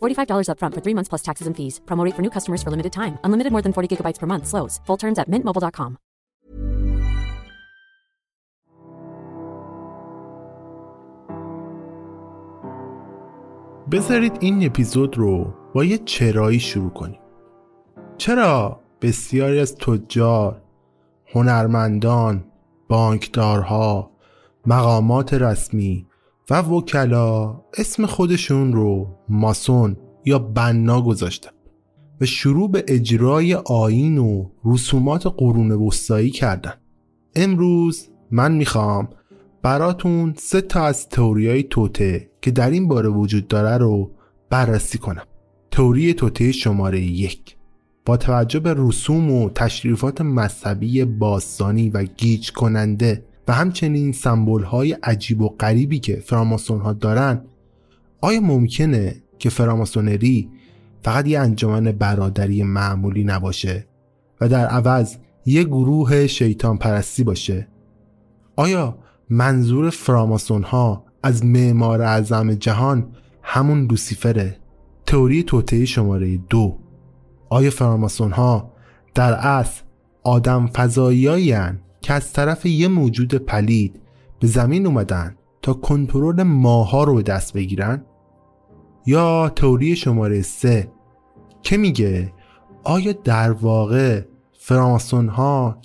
$45 upfront for three months plus taxes and fees. Promote for new customers for limited time. Unlimited more than 40 gigabytes per month. Slows. Full terms at mintmobile.com. بذارید این اپیزود رو با یه چرایی شروع کنیم چرا بسیاری از تجار، هنرمندان، بانکدارها، مقامات رسمی و وکلا اسم خودشون رو ماسون یا بنا گذاشتن و شروع به اجرای آین و رسومات قرون وسطایی کردن. امروز من می‌خوام براتون سه تا از تئوریای توته که در این باره وجود داره رو بررسی کنم. تئوری توته شماره یک. با توجه به رسوم و تشریفات مذهبی باستانی و گیج کننده و همچنین سمبول های عجیب و غریبی که فراماسون ها دارن آیا ممکنه که فراماسونری فقط یه انجمن برادری معمولی نباشه و در عوض یه گروه شیطان پرستی باشه؟ آیا منظور فراماسون ها از معمار اعظم جهان همون لوسیفره؟ تئوری توطئه شماره دو. آیا فراماسون ها در اصل آدم فضایی که از طرف یه موجود پلید به زمین اومدن تا کنترل ماها رو به دست بگیرن؟ یا تئوری شماره سه که میگه آیا در واقع فراماسون ها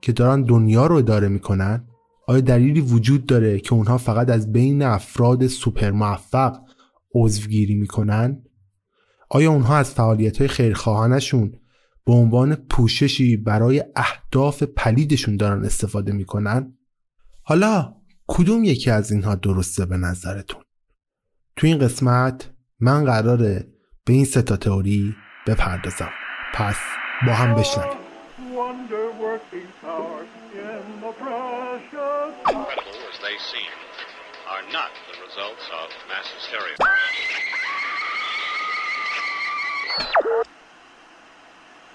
که دارن دنیا رو اداره می‌کنن؟ آیا دلیلی وجود داره که اونها فقط از بین افراد سوپر موفق عضوگیری می‌کنن؟ آیا اونها از فعالیت های خیرخواهانشون به عنوان پوششی برای اهداف پلیدشون دارن استفاده می‌کنن. حالا کدوم یکی از اینها درسته به نظرتون؟ تو این قسمت من قراره به این ستا تئوری بپردازم. پس با هم بشنویم.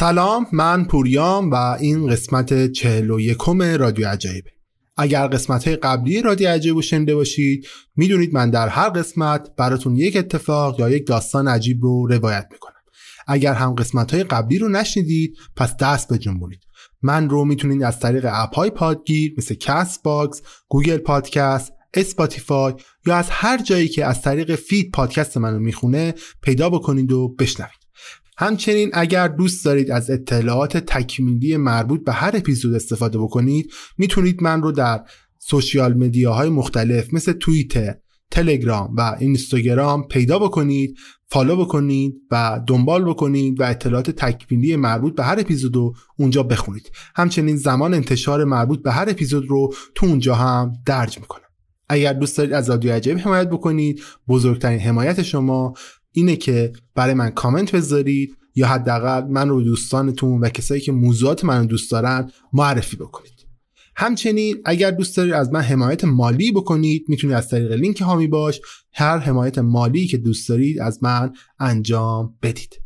سلام من پوریام و این قسمت چهل و یکم رادیو عجایبه اگر قسمت های قبلی رادیو عجایب رو شنیده باشید می‌دونید من در هر قسمت براتون یک اتفاق یا یک داستان عجیب رو روایت می‌کنم. اگر هم قسمت های قبلی رو نشنیدید پس دست بجنبونید من رو می‌تونید از طریق اپ های پادگیر مثل Castbox، Google Podcast، Spotify یا از هر جایی که از طریق فید پادکست منو می‌خونه پیدا بکنید و بشنوید. همچنین اگر دوست دارید از اطلاعات تکمیلی مربوط به هر اپیزود استفاده بکنید می‌تونید من رو در سوشیال مدیاهای مختلف مثل توییتر تلگرام و اینستاگرام پیدا بکنید فالو بکنید و دنبال بکنید و اطلاعات تکمیلی مربوط به هر اپیزود رو اونجا بخونید. همچنین زمان انتشار مربوط به هر اپیزود رو تو اونجا هم درج می‌کنم. اگر دوست دارید از رادیو عجیب حمایت بکنید بزرگترین حمایت شما اینه که برای من کامنت بذارید یا حداقل من رو دوستانتون و کسایی که موضوعات من دوست دارن معرفی بکنید. همچنین اگر دوست دارید از من حمایت مالی بکنید می‌تونید از طریق لینک هامی باش هر حمایت مالی که دوست دارید از من انجام بدید.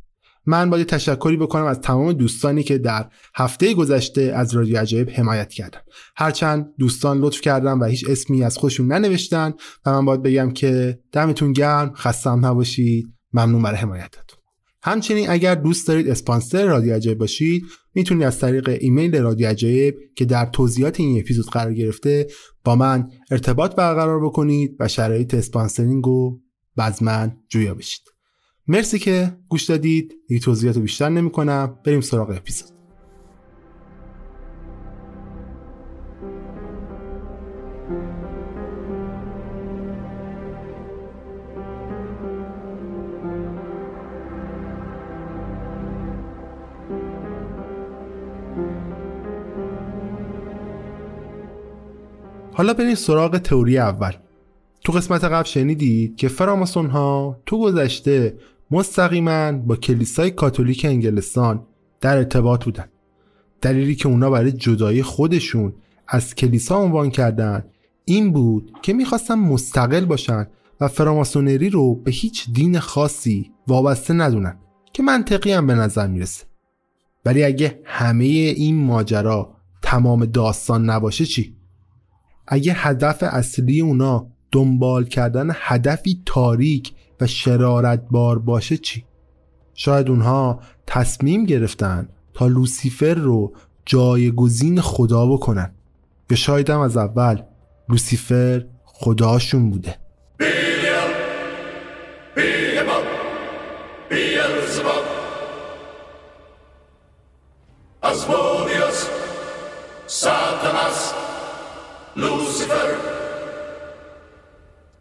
من باید تشکری بکنم از تمام دوستانی که در هفته گذشته از رادیو عجایب حمایت کردن. هرچند دوستان لطف کردن و هیچ اسمی از خودشون ننوشتن و من باید بگم که دمتون گرم خستم نباشید. ممنون برای حمایتتون. همچنین اگر دوست دارید اسپانسر رادیو عجایب باشید می‌تونید از طریق ایمیل رادیو عجایب که در توضیحات این اپیزود قرار گرفته با من ارتباط برقرار بکنید و شرایط sponsoring رو از من جویا بشید. مرسی که گوش دادید. این توضیحات بیشتر نمی کنم بریم سراغ اپیزود. حالا بریم سراغ تئوری اول. تو قسمت قبل شنیدید که فراماسون ها تو گذشته مستقیما با کلیسای کاتولیک انگلستان در ارتباط بودن. دلیلی که اونا برای جدایی خودشون از کلیسا عنوان کردن این بود که می‌خواستن مستقل باشن و فراماسونری رو به هیچ دین خاصی وابسته ندونن که منطقی هم به نظر می‌رسه. ولی اگه همه این ماجرا تمام داستان نباشه چی؟ اگه هدف اصلی اونا دنبال کردن هدفی تاریک و شرارتبار باشه چی؟ شاید اونها تصمیم گرفتن تا لوسیفر رو جایگزین خدا بکنن یا شاید هم از اول لوسیفر خداشون بوده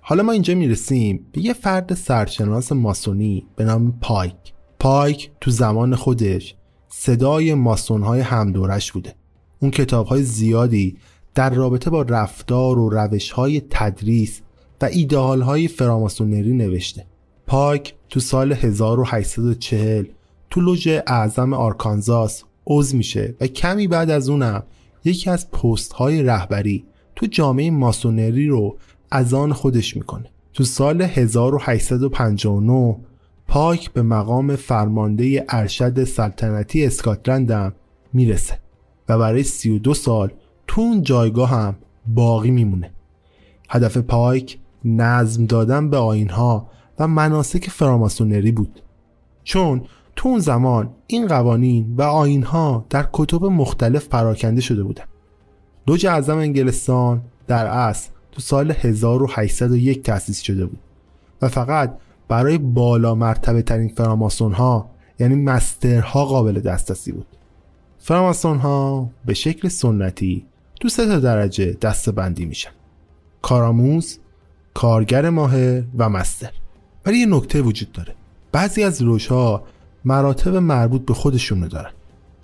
حالا ما اینجا می‌رسیم به یه فرد سرشناس ماسونی به نام پایک. پایک تو زمان خودش صدای ماسونهای همدورش بوده. اون کتاب های زیادی در رابطه با رفتار و روش های تدریس و ایده‌آل های فراماسونری نوشته. پایک تو سال 1840 تو لوژ اعظم آرکانزاس عضو میشه و کمی بعد از اونم یکی از پست های رهبری تو جامعه ماسونری رو از آن خودش می‌کنه. تو سال 1859 پاک به مقام فرمانده ارشد سلطنتی اسکاتلند هم می‌رسه و برای 32 سال تو اون جایگاه هم باقی میمونه. هدف پایک نظم دادن به آینها و مناسک فراماسونری بود. چون تو اون زمان این قوانین و آینها در کتب مختلف پراکنده شده بودن. لوج اعظم انگلستان در اصل تو سال 1801 تأسیس شده بود و فقط برای بالا مرتبه ترین فراماسون ها یعنی مسترها قابل دسترسی بود. فراماسون ها به شکل سنتی تو سه تا درجه دسته بندی میشن. کارآموز کارگر ماهر و مستر. ولی یه نکته وجود داره. بعضی از ها مراتب مربوط به خودشون دارن.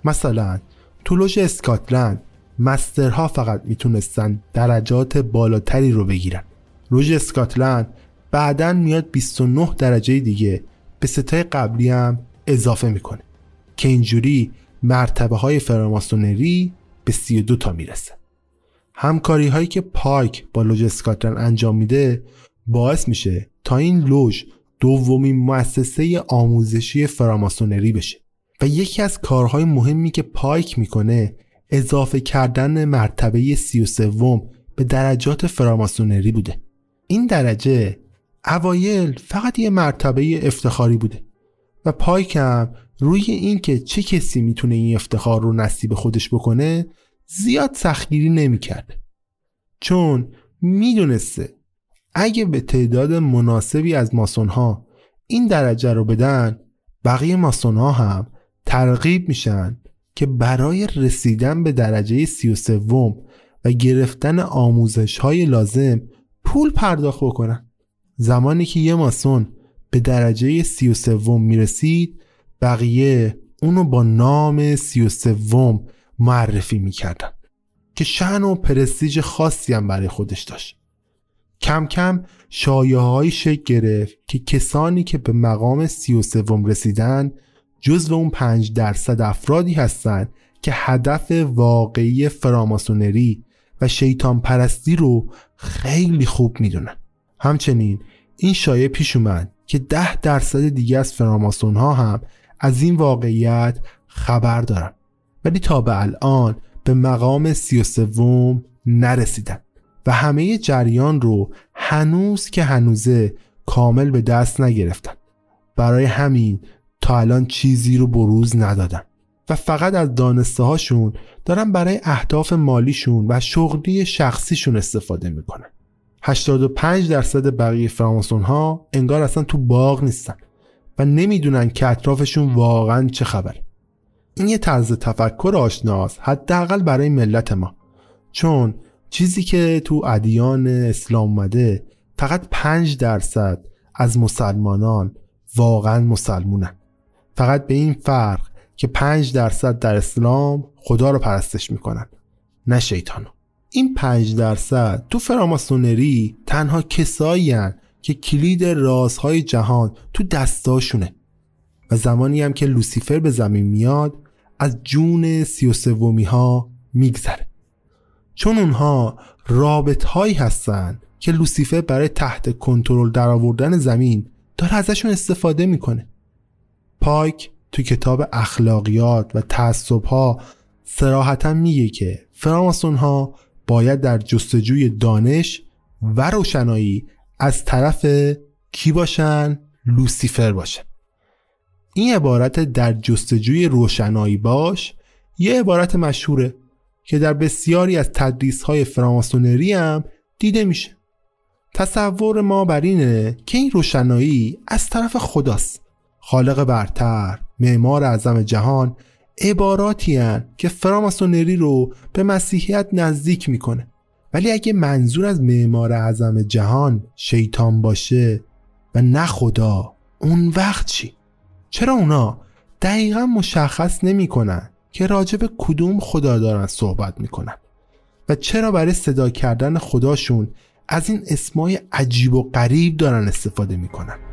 مثلا تو لوژ اسکاتلند مسترها فقط می‌تونستن درجات بالاتری رو بگیرن. روژ اسکاتلند بعدا میاد 29 درجه دیگه به ستای قبلی هم اضافه می‌کنه که اینجوری مرتبه های فراماسونری به 32 تا می‌رسه. همکاری هایی که پایک با لوژ اسکاتلند انجام میده باعث میشه تا این لوژ دومین مؤسسه آموزشی فراماسونری بشه. و یکی از کارهای مهمی که پایک می‌کنه اضافه کردن مرتبه سی و سوم به درجات فراماسونری بوده. این درجه اوایل فقط یه مرتبه افتخاری بوده. و پایک هم روی اینکه چه کسی می‌تونه این افتخار رو نصیب خودش بکنه زیاد سختگیری نمی‌کرد چون می‌دونسته اگه به تعداد مناسبی از ماسون ها این درجه رو بدن بقیه ماسون ها هم ترغیب میشن که برای رسیدن به درجه سی و سوم و گرفتن آموزش های لازم پول پرداخت بکنن. زمانی که یه ماسون به درجه سی و سوم می‌رسید بقیه اونو با نام سی و سوم معرفی می‌کردن که شن و پرستیج خاصی هم برای خودش داشت. کم کم شایه های شکل گرفت که کسانی که به مقام سی و سوم رسیدن جزو اون پنج درصد افرادی هستند که هدف واقعی فراماسونری و شیطان پرستی رو خیلی خوب می‌دونن. همچنین این شایعه پیش اومد که ده درصد دیگه از فراماسون ها هم از این واقعیت خبر دارن. ولی تا به الان به مقام سی و سوم نرسیدن. همه جریان رو هنوز که هنوزه کامل به دست نگرفتن. برای همین تا الان چیزی رو بروز ندادن. و فقط از دانسته هاشون دارن برای اهداف مالیشون و شغلی شخصیشون استفاده می‌کنن. 85 درصد بقیه فراماسون ها انگار اصلا تو باغ نیستن و نمی‌دونن که اطرافشون واقعا چه خبره این یه طرز تفکر آشناست حداقل برای ملت ما. چون چیزی که تو ادیان اسلام اومده فقط 5 درصد از مسلمانان واقعا مسلمونن. فقط به این فرق که 5 درصد در اسلام خدا رو پرستش می‌کنن نه شیطانو. این 5 درصد تو فراماسونری تنها کسایی که کلید رازهای جهان تو دستاشونه. و زمانی هم که لوسیفر به زمین میاد از جون سی و ها میگذره. چون اونها رابط هایی هستن که لوسیفر برای تحت کنترل درآوردن زمین داره ازشون استفاده می‌کنه. پایک تو کتاب اخلاقیات و تعصب ها سراحتا میگه که فراماسون ها باید در جستجوی دانش و روشنایی از طرف کی باشن؟ لوسیفر باشن این عبارت در جستجوی روشنایی باش یه عبارت مشهوره. که در بسیاری از تدریس های فراماسونری هم دیده میشه. تصور ما بر اینه که این روشنایی از طرف خداست. خالق برتر معمار اعظم جهان عباراتی هن که فراماسونری رو به مسیحیت نزدیک می‌کنه. ولی اگه منظور از معمار اعظم جهان شیطان باشه و نه خدا اون وقت چی؟ چرا اونا دقیقا مشخص نمی‌کنن؟ که راجب کدوم خدا دارن صحبت می‌کنن و چرا برای صدا کردن خداشون از این اسمای عجیب و غریب دارن استفاده می‌کنن.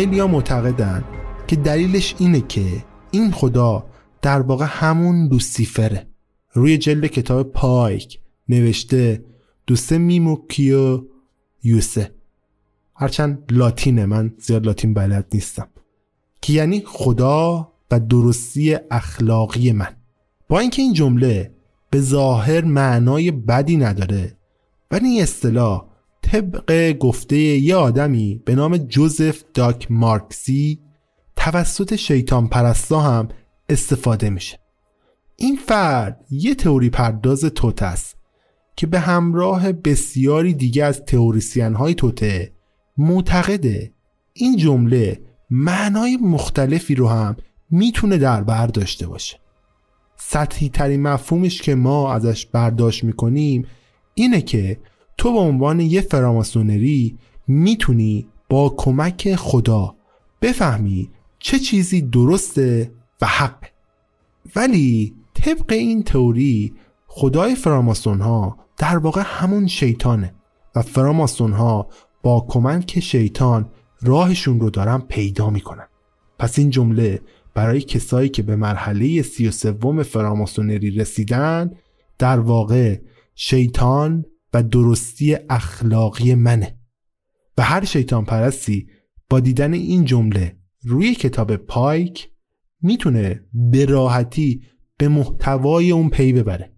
خیلی ها معتقدن که دلیلش اینه که این خدا در واقع همون لوسیفره. روی جلد کتاب پایک نوشته Deus meumque jus ـه. هرچند لاتینه من زیاد لاتین بلد نیستم. که یعنی خدا و درستی اخلاقی من. با اینکه این جمله به ظاهر معنای بدی نداره ولی این اصطلاح طبق گفته یه آدمی به نام جوزف داک مارکسی توسط شیطان پرستا هم استفاده میشه. این فرد یه تئوری پرداز توته است که به همراه بسیاری دیگه از تئوریسین های توته معتقده این جمله معنای مختلفی رو هم می‌تونه در بر داشته باشه. سطحی ترین مفهومش که ما ازش برداشت می‌کنیم اینه که تو به عنوان یه فراماسونری می‌تونی با کمک خدا بفهمی چه چیزی درسته و حقه ولی طبق این تئوری خدای فراماسون ها در واقع همون شیطانه و فراماسون ها با کمک شیطان راهشون رو دارن پیدا می‌کنن. پس این جمله برای کسایی که به مرحله سی و سوم فراماسونری رسیدن در واقع شیطان و درستی اخلاقی منه. و هر شیطان پرستی با دیدن این جمله روی کتاب پایک می‌تونه به راحتی به محتوای اون پی ببره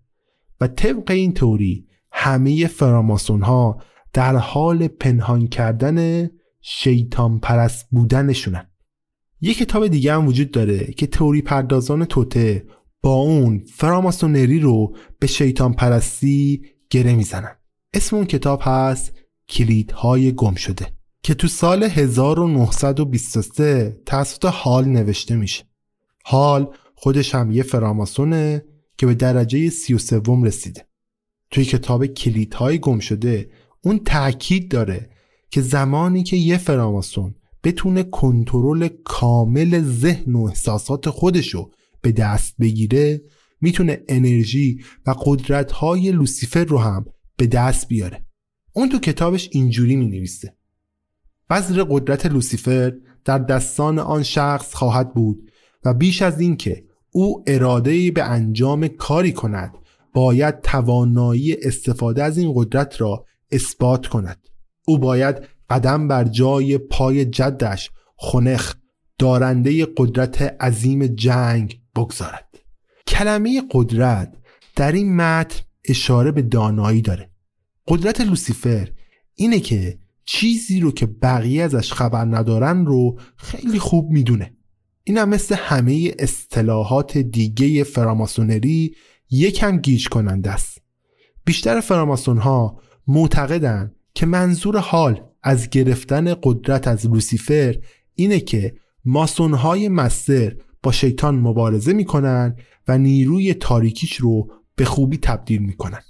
و طبق این توری همه فراماسون ها در حال پنهان کردن شیطان پرست بودنشونن. یک کتاب دیگه هم وجود داره که توری پردازان توته با اون فراماسونری رو به شیطان پرستی گره می‌زنن. اسم اون کتاب هست کلیدهای گم شده که تو سال 1923 توسط حال نوشته میشه. حال خودش هم یه فراماسونه که به درجه 33 رسیده. توی کتاب کلیدهای گم شده اون تاکید داره که زمانی که یه فراماسون بتونه کنترل کامل ذهن و احساسات خودشو به دست بگیره می‌تونه انرژی و قدرت های لوسیفر رو هم به دست بیاره. اون تو کتابش اینجوری می نویسه وزر قدرت لوسیفر در دستان آن شخص خواهد بود و بیش از این که او اراده به انجام کاری کند باید توانایی استفاده از این قدرت را اثبات کند. او باید قدم بر جای پای جدش خنخ دارنده قدرت عظیم جنگ بگذارد. کلمه قدرت در این متن اشاره به دانایی داره. قدرت لوسیفر اینه که چیزی رو که بقیه ازش خبر ندارن رو خیلی خوب می‌دونه. این هم مثل همه اصطلاحات دیگه فراماسونری یکم گیج کننده است. بیشتر فراماسون ها معتقدن که منظور حال از گرفتن قدرت از لوسیفر اینه که ماسون های مستر با شیطان مبارزه می‌کنن و نیروی تاریکیش رو به خوبی تبدیل می‌کنن.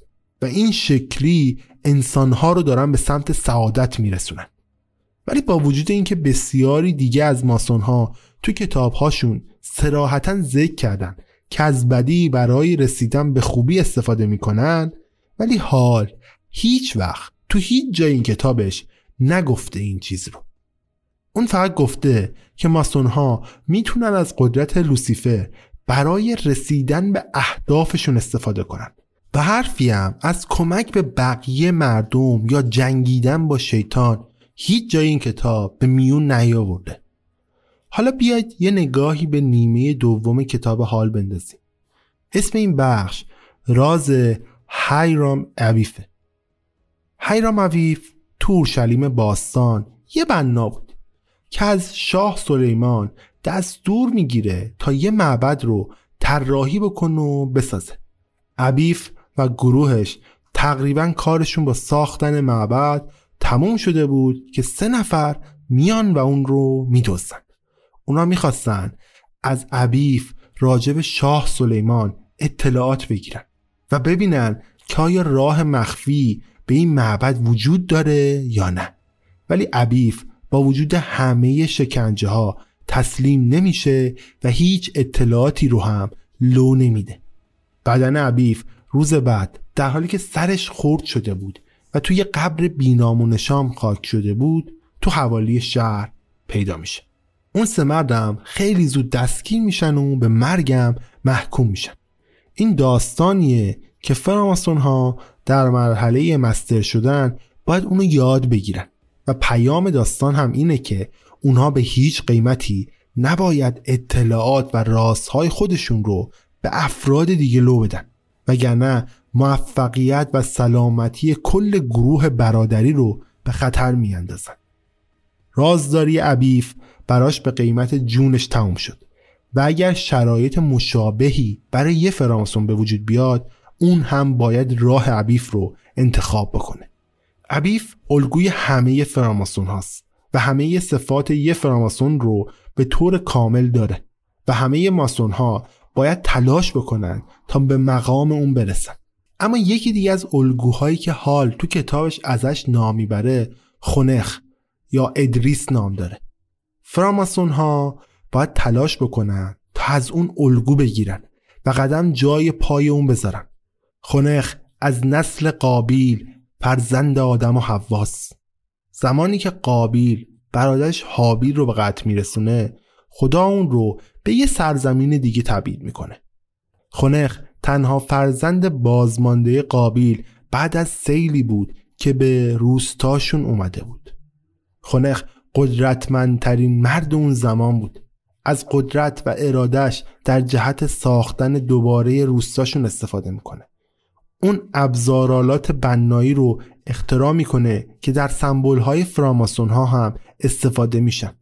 و این شکلی انسانها رو دارن به سمت سعادت میرسونن. ولی با وجود اینکه بسیاری دیگه از ماسون ها تو کتابهاشون سراحتا ذکر کردن که از بدی برای رسیدن به خوبی استفاده می‌کنن ولی حال هیچ وقت تو هیچ جای این کتابش نگفته این چیز رو. اون فقط گفته که ماسون ها می‌تونن از قدرت لوسیفر برای رسیدن به اهدافشون استفاده کنن. و حرفی هم از کمک به بقیه مردم یا جنگیدن با شیطان هیچ جای این کتاب به میون نیاورده. حالا بیاید یه نگاهی به نیمه دوم کتاب حال بندازیم. اسم این بخش راز هایرام اویفه هایرام اویف تو شلیم باستان یه بنا بود که از شاه سلیمان دستور می‌گیره تا یه معبد رو طراحی بکن و بسازه. عبیف و گروهش تقریبا کارشون با ساختن معبد تموم شده بود که سه نفر میان و اون رو میدوزن اونا می‌خواستن از عبیف راجب شاه سلیمان اطلاعات بگیرن و ببینن که آیا راه مخفی به این معبد وجود داره یا نه. ولی عبیف با وجود همه شکنجه ها تسلیم نمیشه و هیچ اطلاعاتی رو هم لو نمیده. بدن عبیف روز بعد در حالی که سرش خورد شده بود و توی قبر بینام و نشام خاک شده بود تو حوالی شهر پیدا میشه. اون سه مردم خیلی زود دستگیر میشن و به مرگم محکوم میشن. این داستانیه که فراماسون ها در مرحله مستر شدن باید اونو یاد بگیرن. و پیام داستان هم اینه که اونها به هیچ قیمتی نباید اطلاعات و رازهای خودشون رو به افراد دیگه لو بدن. وگرنه موفقیت و سلامتی کل گروه برادری رو به خطر میاندازن. رازداری عبیف براش به قیمت جونش تموم شد و اگر شرایط مشابهی برای یه فراماسون به وجود بیاد اون هم باید راه عبیف رو انتخاب بکنه. عبیف الگوی همه فراماسون هاست و همه صفات یه فراماسون رو به طور کامل داره و همه ماسون ها باید تلاش بکنن تا به مقام اون برسن. اما یکی دیگه از الگوهایی که حال تو کتابش ازش نام می‌بره خنخ یا ادریس نام داره. فراماسون ها باید تلاش بکنن تا از اون الگو بگیرن و قدم جای پای اون بذارن. خنخ از نسل قابیل فرزند آدم و حواس. زمانی که قابیل برادرش حابیل رو به قتل میرسونه خدا اون رو به یه سرزمین دیگه تبعید می‌کنه. خنخ تنها فرزند بازمانده قابیل بعد از سیلی بود که به روستاشون اومده بود. خنخ قدرتمندترین مرد اون زمان بود. از قدرت و ارادش در جهت ساختن دوباره روستاشون استفاده می‌کنه. اون ابزارالات بنایی رو اختراع می‌کنه که در سمبول های فراماسون ها هم استفاده میشن.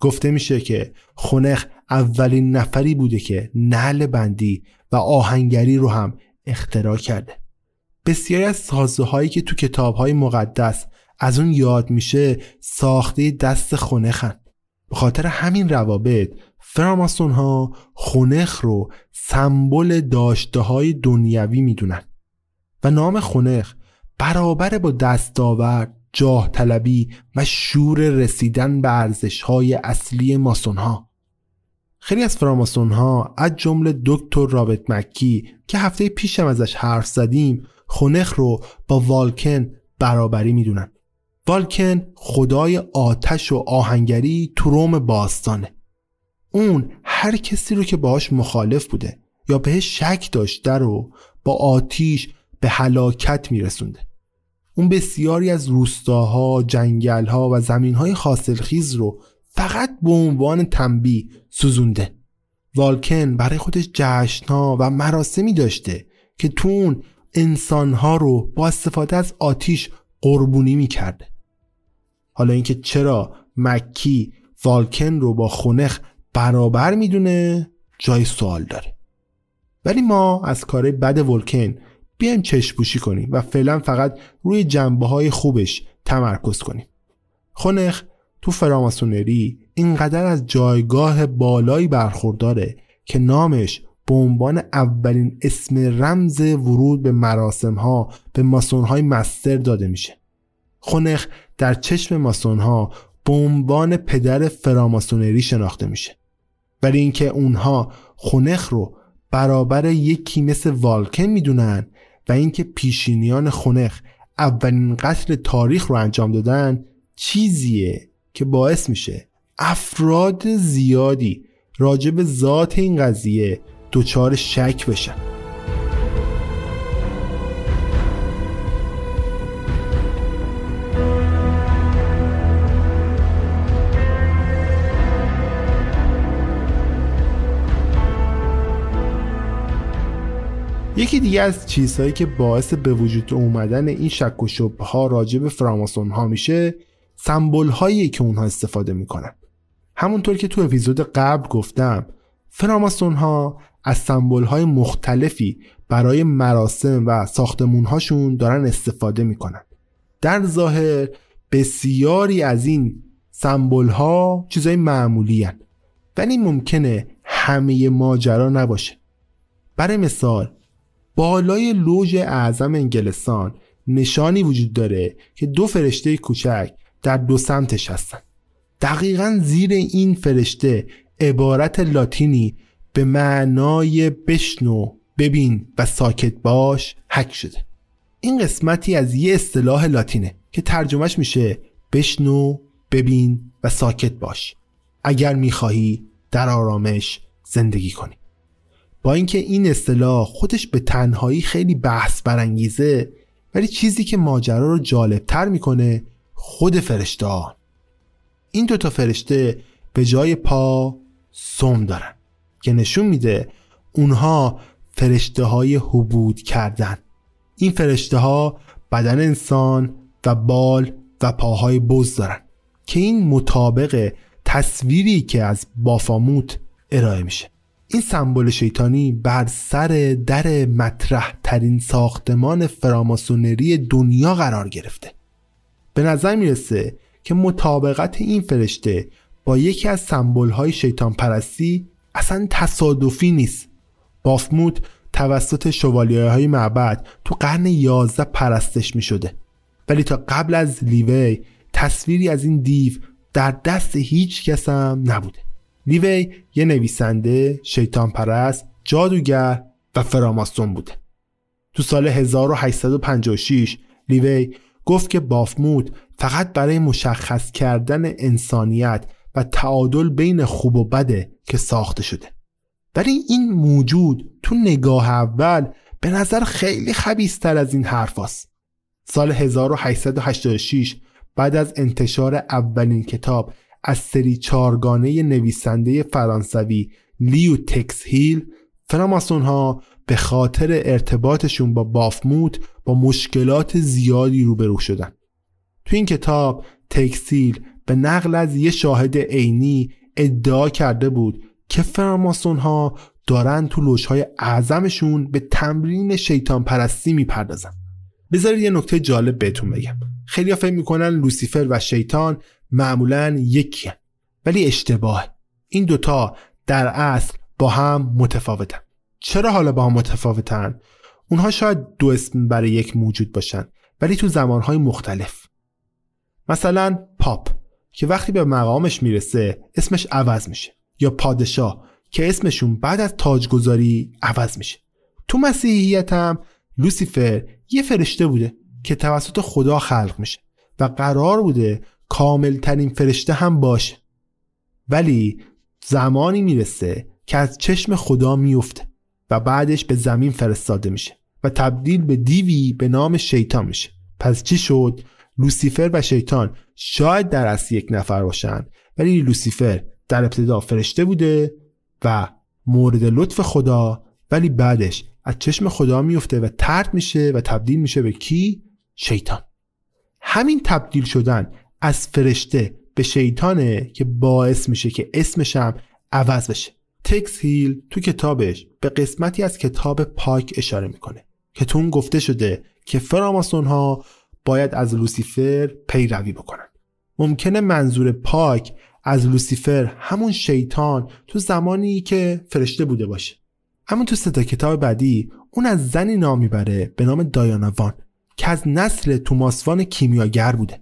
گفته میشه که خونخ اولین نفری بوده که نعل بندی و آهنگری رو هم اختراع کرده. بسیاری از سازه هایی که تو کتاب های مقدس از اون یاد میشه ساخته دست خونخن به خاطر همین روابط فراماسون ها خونخ رو سمبل داشته های دنیوی می‌دونن و نام خونخ برابر با دستاورد جاه طلبی و شور رسیدن به ارزش های اصلی ماسون ها خیلی از فراماسون ها از جمله دکتر رابط مکی که هفته پیشم ازش حرف زدیم خونخ رو با والکن برابری می‌دونن. والکن خدای آتش و آهنگری تو روم باستانه. اون هر کسی رو که باهاش مخالف بوده یا بهش شک داشته رو با آتیش به هلاکت میرسونده. اون بسیاری از روستاها، جنگلها و زمینهای خاصلخیز رو فقط به عنوان تنبیه سوزونده. والکن برای خودش جشنها و مراسمی داشته که تو اون انسانها رو با استفاده از آتیش قربونی می‌کرده. حالا اینکه چرا مکی والکن رو با خونخ برابر می‌دونه جای سوال داره. ولی ما از کار بد ولکن بیایم چشپوشی کنیم و فعلا فقط روی جنبه های خوبش تمرکز کنیم. خونخ تو فراماسونری اینقدر از جایگاه بالایی برخورداره که نامش به عنوان اولین اسم رمز ورود به مراسم ها به ماسون های مستر داده میشه. خونخ در چشم ماسون ها به عنوان پدر فراماسونری شناخته میشه. ولی اینکه اونها خونخ رو برابر یکی مثل والکن می‌دونن و اینکه پیشینیان خونخ اولین قتل تاریخ رو انجام دادن چیزیه که باعث میشه افراد زیادی راجع به ذات این قضیه دچار شک بشن. یکی دیگه از چیزهایی که باعث به وجود اومدن این شک و شبه ها راجع به فراماسون ها میشه سمبل هایی که اونها استفاده می‌کنن همونطور که تو اپیزود قبل گفتم فراماسون ها از سمبل های مختلفی برای مراسم و ساختمون هاشون دارن استفاده می‌کنن در ظاهر بسیاری از این سمبل ها چیزای معمولی هن. ولی ممکنه همه ماجرا نباشه برای مثال بالای لوژ اعظم انگلستان نشانی وجود داره که دو فرشته کوچک در دو سمتش هستن. دقیقا زیر این فرشته عبارت لاتینی به معنای بشنو ببین و ساکت باش حک شده. این قسمتی از یه اصطلاح لاتینه که ترجمهش میشه بشنو ببین و ساکت باش. اگر می‌خواهی در آرامش زندگی کنی. با اینکه این اصطلاح خودش به تنهایی خیلی بحث برانگیزه ولی چیزی که ماجرا رو جالبتر می‌کنه خود فرشته ها. این دوتا فرشته به جای پا سوم دارن که نشون میده اونها فرشته های حبود کردن این فرشته ها بدن انسان و بال و پاهای بز دارن که این مطابق تصویری که از بافاموت ارائه میشه این سمبل شیطانی بر سر در مطرح ترین ساختمان فراماسونری دنیا قرار گرفته. به نظر می‌رسه که مطابقت این فرشته با یکی از سمبل های شیطان پرستی اصلا تصادفی نیست. بافموت توسط شوالیه های معبد تو قرن 11 پرستش می شده ولی تا قبل از لیوی تصویری از این دیو در دست هیچ کس هم نبوده. لیوی یه نویسنده، شیطان پرست جادوگر و فراماسون بوده تو سال 1856 لیوی گفت که بافمود فقط برای مشخص کردن انسانیت و تعادل بین خوب و بده که ساخته شده ولی این موجود تو نگاه اول به نظر خیلی خبیستر از این حرف هست. سال 1886 بعد از انتشار اولین کتاب از سری چارگانه نویسنده فرانسوی لیو تکس هیل فراماسون ها به خاطر ارتباطشون با بافموت با مشکلات زیادی روبرو شدن. تو این کتاب تکسیل به نقل از یه شاهد عینی ادعا کرده بود که فراماسون ها دارن تو لوشهای اعظمشون به تمرین شیطان پرستی می‌پردازن. بذارید یه نکته جالب بهتون بگم. خیلی فکر می‌کنن لوسیفر و شیطان معمولا یکی ولی اشتباه. این دوتا در اصل با هم متفاوتن. چرا حالا با هم متفاوتن؟ اونها شاید دو اسم برای یک موجود باشن ولی تو زمانهای مختلف. مثلا پاپ که وقتی به مقامش می‌رسه اسمش عوض میشه. یا پادشاه که اسمشون بعد از تاجگذاری عوض میشه. تو مسیحیت هم لوسیفر یه فرشته بوده که توسط خدا خلق میشه و قرار بوده کامل ترین فرشته هم باشه ولی زمانی می‌رسه که از چشم خدا میفته و بعدش به زمین فرستاده میشه و تبدیل به دیوی به نام شیطان میشه. پس چی شد؟ لوسیفر و شیطان شاید در اصل یک نفر باشن ولی لوسیفر در ابتدا فرشته بوده و مورد لطف خدا ولی بعدش از چشم خدا میفته و ترد میشه و تبدیل میشه به کی؟ شیطان. همین تبدیل شدن از فرشته به شیطانه که باعث میشه که اسمشم عوض بشه. تکس هیل تو کتابش به قسمتی از کتاب پاک اشاره می‌کنه که تو اون گفته شده که فراماسون ها باید از لوسیفر پیروی بکنن. ممکنه منظور پاک از لوسیفر همون شیطان تو زمانی که فرشته بوده باشه. همون تو ستا کتاب بعدی اون از زنی نام می‌بره به نام دایانا وان که از نسل توماس وان کیمیاگر بوده.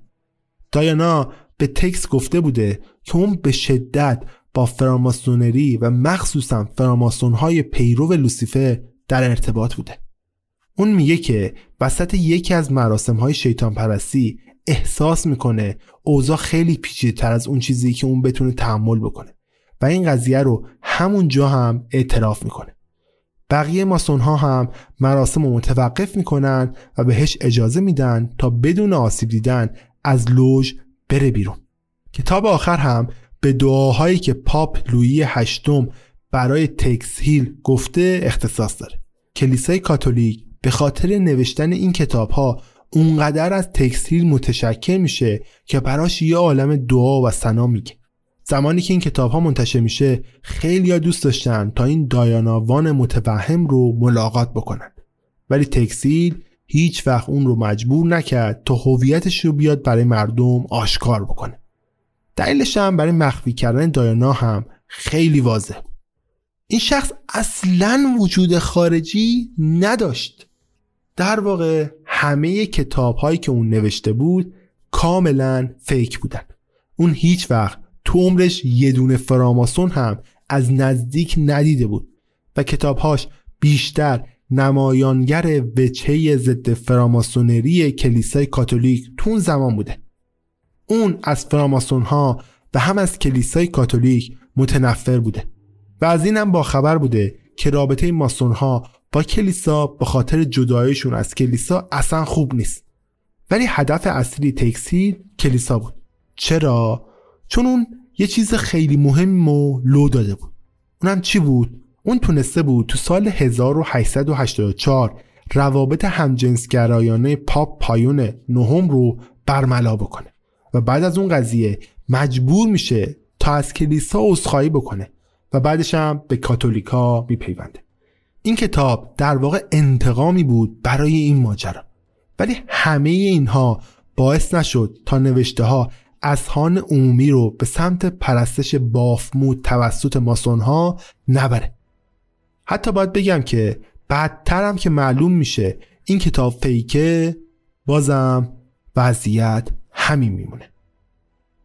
دایانا به تکس گفته بوده که اون به شدت با فراماسونری و مخصوصا فراماسونهای پیرو لوسیفر در ارتباط بوده. اون میگه که وسط یکی از مراسم های شیطان پرستی احساس می‌کنه اوضاع خیلی پیچیده تر از اون چیزی که اون بتونه تحمل بکنه و این قضیه رو همون جا هم اعتراف می‌کنه. بقیه ماسون ها هم مراسم رو متوقف می‌کنن و بهش اجازه میدن تا بدون آسیب دیدن از لوژ بره بیرون. کتاب آخر هم به دعاهایی که پاپ لویی هشتم برای تکس هیل گفته اختصاص داره. کلیسای کاتولیک به خاطر نوشتن این کتاب ها اونقدر از تکستیل متشکل میشه که براش یه عالم دعا و سنا میگه. زمانی که این کتاب ها منتشر میشه خیلی ها دوست داشتن تا این دایاناوان متوهم رو ملاقات بکنن. ولی تکسیل هیچ وقت اون رو مجبور نکرد تا هویتش رو بیاد برای مردم آشکار بکنه. دلیلش هم برای مخفی کردن دایانا هم خیلی واضح. این شخص اصلا وجود خارجی نداشت. در واقع همه کتاب هایی که اون نوشته بود کاملا فیک بودن. اون هیچ وقت تو عمرش یه دونه فراماسون هم از نزدیک ندیده بود و کتابهاش بیشتر نمایانگر وچه ضد فراماسونری کلیسای کاتولیک تو اون زمان بوده. اون از فراماسون ها و هم از کلیسای کاتولیک متنفر بوده و از اینم با خبر بوده که رابطه ماسون ها با کلیسا به خاطر جدایشون از کلیسا اصلا خوب نیست. ولی هدف اصلی تکسیل کلیسا بود. چرا؟ چون اون یه چیز خیلی مهم و لو داده بود. اونم چی بود؟ اون تونسته بود تو سال 1884 روابط همجنسگرایانه پاپ پایون نهم رو برملا بکنه و بعد از اون قضیه مجبور میشه تا از کلیسا عذرخواهی بکنه و بعدش هم به کاتولیکا میپیونده. این کتاب در واقع انتقامی بود برای این ماجرا. ولی همه اینها باعث نشد تا نوشته ها اذهان عمومی رو به سمت پرستش بافمود توسط ماسون ها نبره. حتی باید بگم که بعدترم که معلوم میشه این کتاب فیکه بازم وضعیت همین میمونه.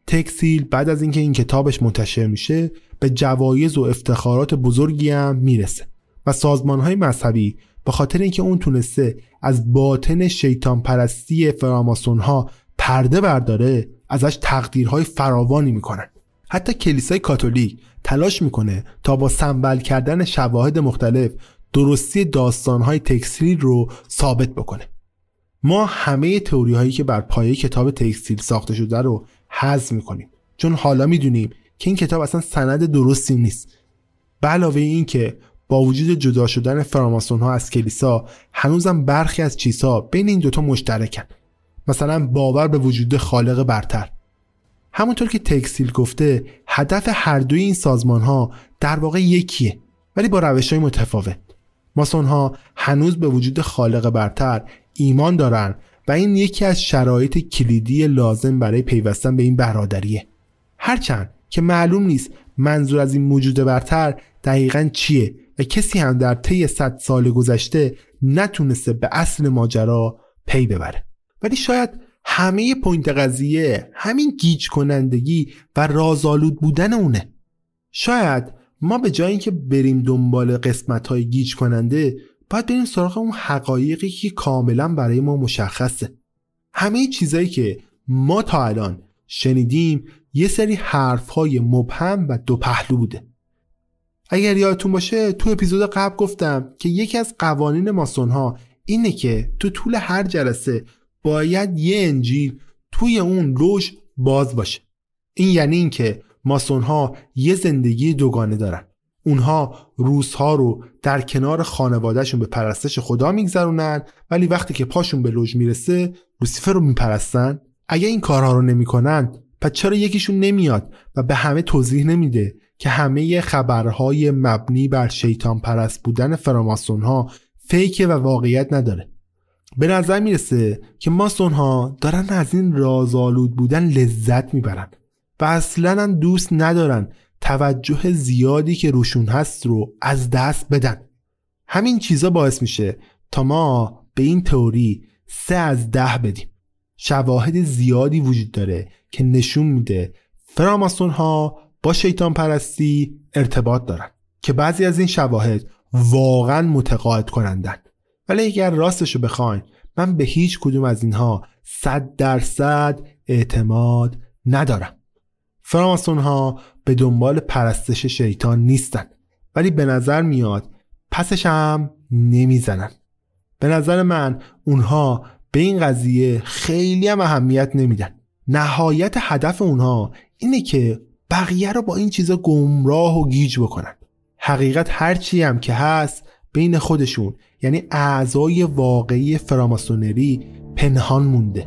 تکسیل بعد از اینکه این کتابش منتشر میشه به جوایز و افتخارات بزرگی هم می‌رسه و سازمان های مذهبی به خاطر اینکه اون تونسته از باطن شیطان پرستی فراماسون ها پرده برداره ازش تقدیرهای فراوانی می‌کنن. حتی کلیسای کاتولیک تلاش می‌کنه تا با سنبل کردن شواهد مختلف درستی داستانهای تکسیل رو ثابت بکنه. ما همه تئوری هایی که بر پایه کتاب تکستیل ساخته شده رو حذف می‌کنیم. چون حالا می‌دونیم که این کتاب اصلا سند درستی نیست. به علاوه این که با وجود جدا شدن فراماسون ها از کلیسا هنوزم برخی از چیزها بین این دوتا مشترکن. مثلا باور به وجود خالق برتر. همونطور که تکسیل گفته هدف هر دوی این سازمان ها در واقع یکیه ولی با روش های متفاوت. ماسون ها هنوز به وجود خالق برتر ایمان دارن و این یکی از شرایط کلیدی لازم برای پیوستن به این برادریه. هرچند که معلوم نیست منظور از این موجود برتر دقیقا چیه و کسی هم در طی صد سال گذشته نتونسته به اصل ماجرا پی ببره. ولی شاید همه point قضیه همین گیج کنندگی و رازآلود بودن اونه. شاید ما به جای اینکه بریم دنبال قسمت های گیج کننده باید بریم سراغ اون حقایقی که کاملا برای ما مشخصه. همه چیزایی که ما تا الان شنیدیم یه سری حرف های مبهم و دو پهلو بوده. اگر یادتون باشه تو اپیزود قبل گفتم که یکی از قوانین ماسون ها اینه که تو طول هر جلسه باید یه انجیل توی اون روش باز باشه. این یعنی اینکه ماسون ها یه زندگی دوگانه دارن. اونها روزها رو در کنار خانوادهشون به پرستش خدا میگذرونن ولی وقتی که پاشون به لوژ می‌رسه لوسیفر رو میپرستن. اگه این کارها رو نمی‌کنن پس چرا یکیشون نمیاد و به همه توضیح نمیده که همه خبرهای مبنی بر شیطان پرست بودن فراماسون ها فیکه و واقعیت نداره؟ به نظر می‌رسه که ماسون ها دارن از این رازآلود بودن لذت می‌برن و اصلا دوست ندارن توجه زیادی که روشون هست رو از دست بدن. همین چیزا باعث میشه تا ما به این تئوری سه از ده بدیم. شواهد زیادی وجود داره که نشون میده فراماسون ها با شیطان پرستی ارتباط دارن که بعضی از این شواهد واقعا متقاعد کنندن. ولی اگر راستش رو بخواین من به هیچ کدوم از اینها صد درصد اعتماد ندارم. فراماسون ها به دنبال پرستش شیطان نیستن ولی به نظر میاد پسش هم نمی‌زنن. به نظر من اونها به این قضیه خیلی هم اهمیت نمیدن. نهایت هدف اونها اینه که بقیه رو با این چیزا گمراه و گیج بکنن. حقیقت هرچی هم که هست بین خودشون یعنی اعضای واقعی فراماسونری پنهان مونده.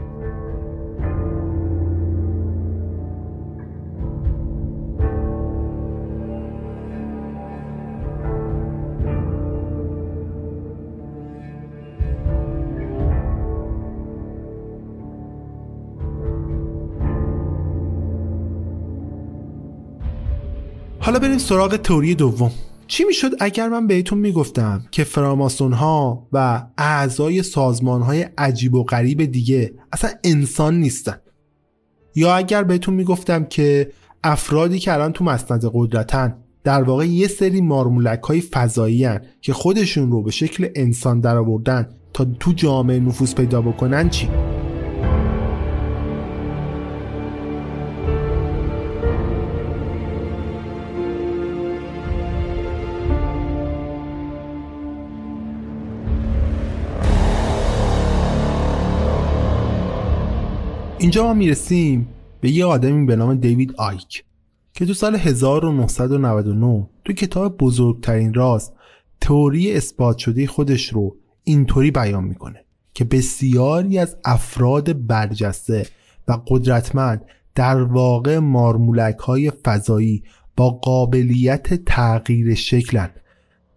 حالا بریم سراغ تئوری دوم. چی می‌شد اگر من بهتون می‌گفتم که فراماسون ها و اعضای سازمان های عجیب و غریب دیگه اصلا انسان نیستن یا اگر بهتون می‌گفتم که افرادی که الان تو مسند قدرتن در واقع یه سری مارمولک های فضایی که خودشون رو به شکل انسان درآوردن تا تو جامعه نفوذ پیدا بکنن چی؟ اینجا ما می‌رسیم به یه آدمی به نام دیوید آیک که تو سال 1999 تو کتاب بزرگترین راز تئوری اثبات شده خودش رو اینطوری بیان می‌کنه که بسیاری از افراد برجسته و قدرتمند در واقع مارمولک های فضایی با قابلیت تغییر شکلن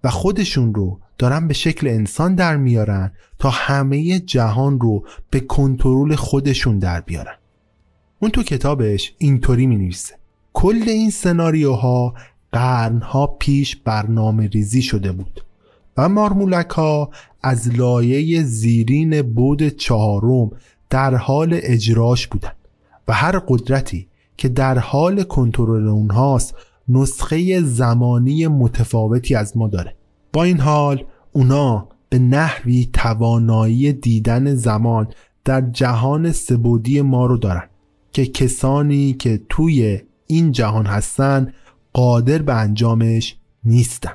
و خودشون رو دارن به شکل انسان در میارن تا همه جهان رو به کنترل خودشون در بیارن. اون تو کتابش اینطوری می نویسه کل این سناریوها قرنها پیش برنامه ریزی شده بود و مارمولک ها از لایه زیرین بود چهارم در حال اجراش بودن و هر قدرتی که در حال کنترل اونهاست نسخه زمانی متفاوتی از ما داره. با این حال اونا به نحوی توانایی دیدن زمان در جهان سبودی ما رو دارن که کسانی که توی این جهان هستن قادر به انجامش نیستن.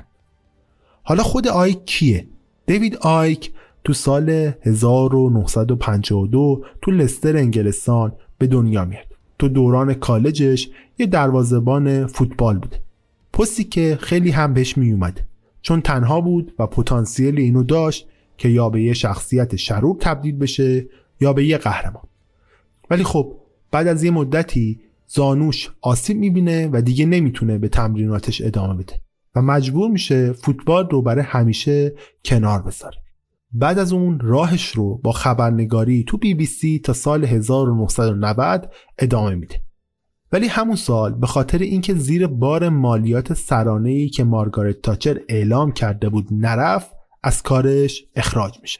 حالا خود آیک کیه؟ دیوید آیک تو سال 1952 تو لستر انگلستان به دنیا میاد. تو دوران کالجش یه دروازبان فوتبال بوده. پستی که خیلی هم بهش میومده چون تنها بود و پتانسیل اینو داشت که یا به یه شخصیت شرور تبدیل بشه یا به یه قهرمان. ولی خب بعد از یه مدتی زانوش آسیب می‌بینه و دیگه نمی‌تونه به تمریناتش ادامه بده و مجبور میشه فوتبال رو برای همیشه کنار بذاره. بعد از اون راهش رو با خبرنگاری تو بی بی سی تا سال 1990 ادامه میده. ولی همون سال به خاطر اینکه زیر بار مالیات سرانه‌ای که مارگارت تاچر اعلام کرده بود نرفت از کارش اخراج میشه.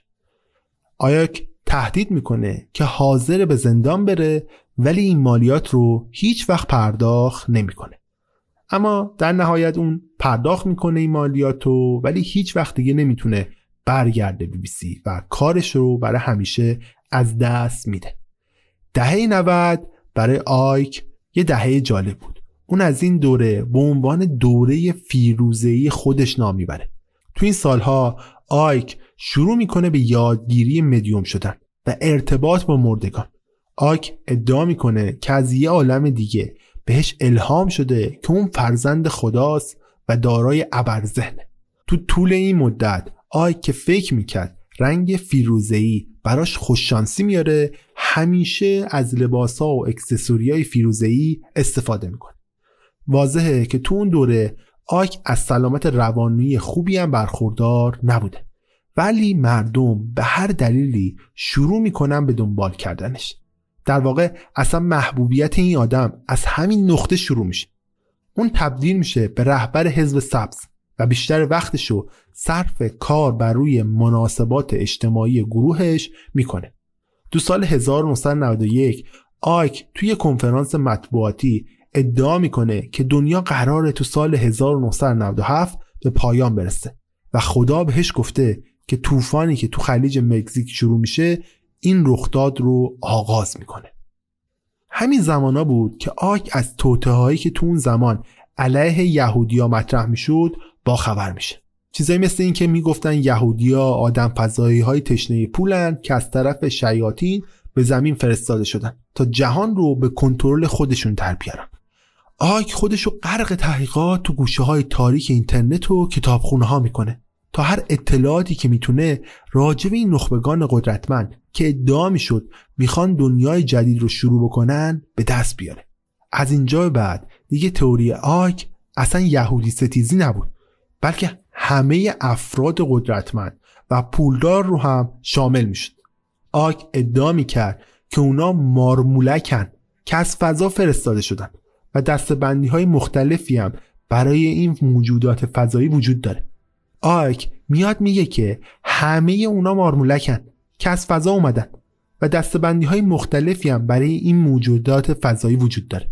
آیاک تهدید می‌کنه که حاضر به زندان بره ولی این مالیات رو هیچ وقت پرداخت نمی‌کنه. اما در نهایت اون پرداخت می‌کنه این مالیات رو ولی هیچ وقت دیگه نمی‌تونه برگرده بی بی سی و کارش رو برای همیشه از دست میده. دهه 90 برای آیک یه دهه جالب بود. اون از این دوره به عنوان دوره فیروزهی خودش نام می‌بره. تو این سالها آیک شروع می‌کنه به یادگیری مدیوم شدن و ارتباط با مردگان. آیک ادعا می‌کنه که از یه عالم دیگه بهش الهام شده که اون فرزند خداست و دارای ابرذهنه. تو طول این مدت آیک که فکر می‌کرد رنگ فیروزهی براش خوششانسی میاره همیشه از لباسا و اکسسوریای فیروزهی استفاده می‌کنه. واضحه که تو اون دوره آیک از سلامت روانی خوبی هم برخوردار نبوده. ولی مردم به هر دلیلی شروع می‌کنن به دنبال کردنش. در واقع اصلا محبوبیت این آدم از همین نقطه شروع میشه. اون تبدیل میشه به رهبر حزب سبز. و بیشتر وقتشو صرف کار بر روی مناسبات اجتماعی گروهش می‌کنه. دو سال 1991 آیک توی کنفرانس مطبوعاتی ادعا می‌کنه که دنیا قراره تو سال 1997 به پایان برسه و خدا بهش گفته که طوفانی که تو خلیج مکزیک شروع میشه این رخداد رو آغاز می‌کنه. همین زمانا بود که آک از توته هایی که تو اون زمان علیه یهودیا مطرح می‌شد با خبر میشه. چیزایی مثل این که می‌گفتن یهودیا آدم فضایی های تشنه پولن که از طرف شیاطین به زمین فرستاده شدن تا جهان رو به کنترل خودشون در بیارن. آیک خودش رو غرق تحقیقات تو گوشه های تاریک اینترنت و کتابخونه ها می‌کنه. تا هر اطلاعاتی که می‌تونه راجع به این نخبگان قدرتمند که ادعا می‌شد می‌خوان دنیای جدید رو شروع بکنن به دست بیاره. از اینجا بعد دیگه تئوری آیک اصلا یهودی ستیزی نبود. بلکه همه افراد قدرتمند و پولدار رو هم شامل می‌شد. آک ادعا می‌کرد که اونا مارمولکن که از فضا فرستاده شدن و دستبندی های مختلفی هم برای این موجودات فضایی وجود داره. آک میاد میگه که همه اونا مارمولکن که از فضا اومدن و دستبندی های مختلفی هم برای این موجودات فضایی وجود داره.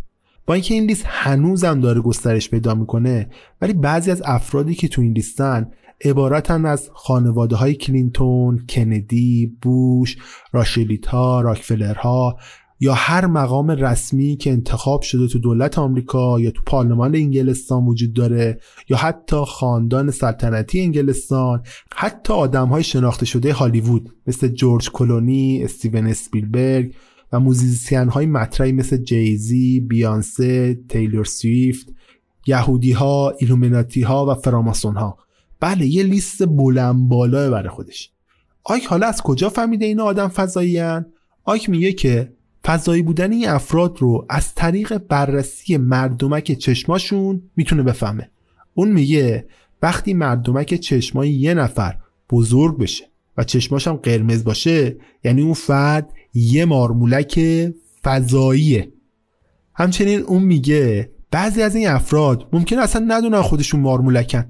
با اینکه این لیست هنوزم داره گسترش پیدا می‌کنه ولی بعضی از افرادی که تو این لیستن عبارتن از خانواده های کلینتون، کندی، بوش، راچیلدها، راکفلرها یا هر مقام رسمی که انتخاب شده تو دولت آمریکا یا تو پارلمان انگلستان وجود داره یا حتی خاندان سلطنتی انگلستان حتی آدم های شناخته شده هالیوود مثل جورج کلونی، استیون اسپیلبرگ و موزیسین های مطرحی مثل جیزی، بیانسه، تیلور سویفت، یهودی ها، ایلومیناتی ها و فراماسون ها بله یه لیست بلند بالای برای خودش. آیک حالا از کجا فهمیده این آدم فضایی آیک میگه که فضایی بودن این افراد رو از طریق بررسی مردمک چشماشون می‌تونه بفهمه. اون میگه وقتی مردمک چشمای یه نفر بزرگ بشه و هم قرمز باشه یعنی اون فرد یه مارمولک فضاییه. همچنین اون میگه بعضی از این افراد ممکن اصلا ندونن خودشون مارمولکن.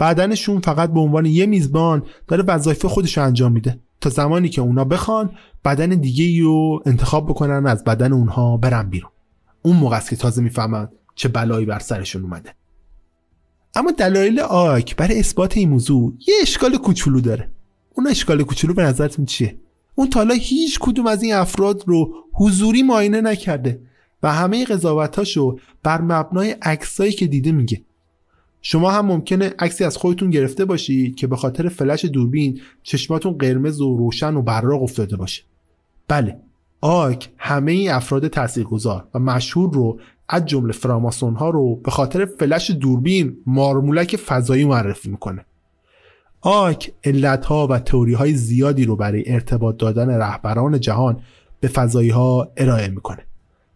بدنشون فقط به عنوان یه میزبان داره وظایف خودش رو انجام میده. تا زمانی که اونا بخوان بدن دیگه رو انتخاب بکنن از بدن اونها برن بیرون. اون موقع است که تازه می‌فهمن چه بلایی بر سرشون اومده. اما دلایل آک برای اثبات این موضوع یه اشکال کوچولو داره. اون اشکال کوچولو به نظرتون چیه؟ اون تالا هیچ کدوم از این افراد رو حضوری معاینه نکرده و همه قضاوتاشو بر مبنای عکسایی که دیده میگه. شما هم ممکنه عکسی از خودتون گرفته باشید که به خاطر فلش دوربین چشماتون قرمز و روشن و براق افتاده باشه. بله آک همه این افراد تاثیرگذار و مشهور رو از جمله فراماسون ها رو به خاطر فلش دوربین مارمولک فضایی معرفی می‌کنه. آک علت ها و تئوری های زیادی رو برای ارتباط دادن رهبران جهان به فضایی ها ارائه می‌کنه.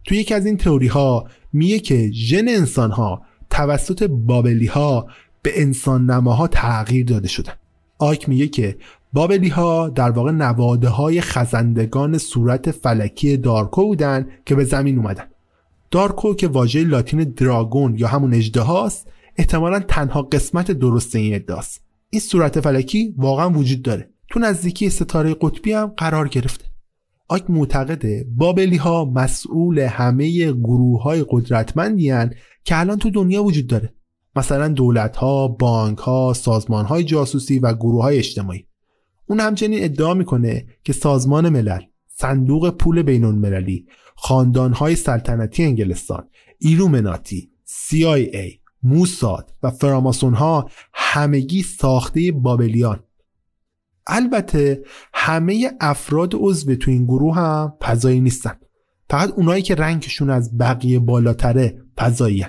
توی یکی از این تئوری ها میگه که ژن انسان ها توسط بابلی ها به انسان نماها تغییر داده شدن. آک میگه که بابلی ها در واقع نواده های خزندگان صورت فلکی دارکو بودن که به زمین اومدن. دارکو که واژه لاتین دراگون یا همون اجده هاست احتمالا تنها قسمت درست این ادعاست این صورت فلکی واقعا وجود داره. تو نزدیکی ستاره قطبی هم قرار گرفته. آک معتقده بابلی ها مسئول همه گروه های قدرتمندی که الان تو دنیا وجود داره. مثلا دولت ها، بانک ها، سازمان های جاسوسی و گروه های اجتماعی. اون همچنین ادعا می‌کنه که سازمان ملل، صندوق پول بین المللی، خاندان های سلطنتی انگلستان، ایلومناتی، CIA، موساد و فراماسون ها همگی ساخته بابلیان. البته همه افراد عضو تو این گروه هم پذایی نیستن. فقط اونایی که رنگشون از بقیه بالاتره پذایی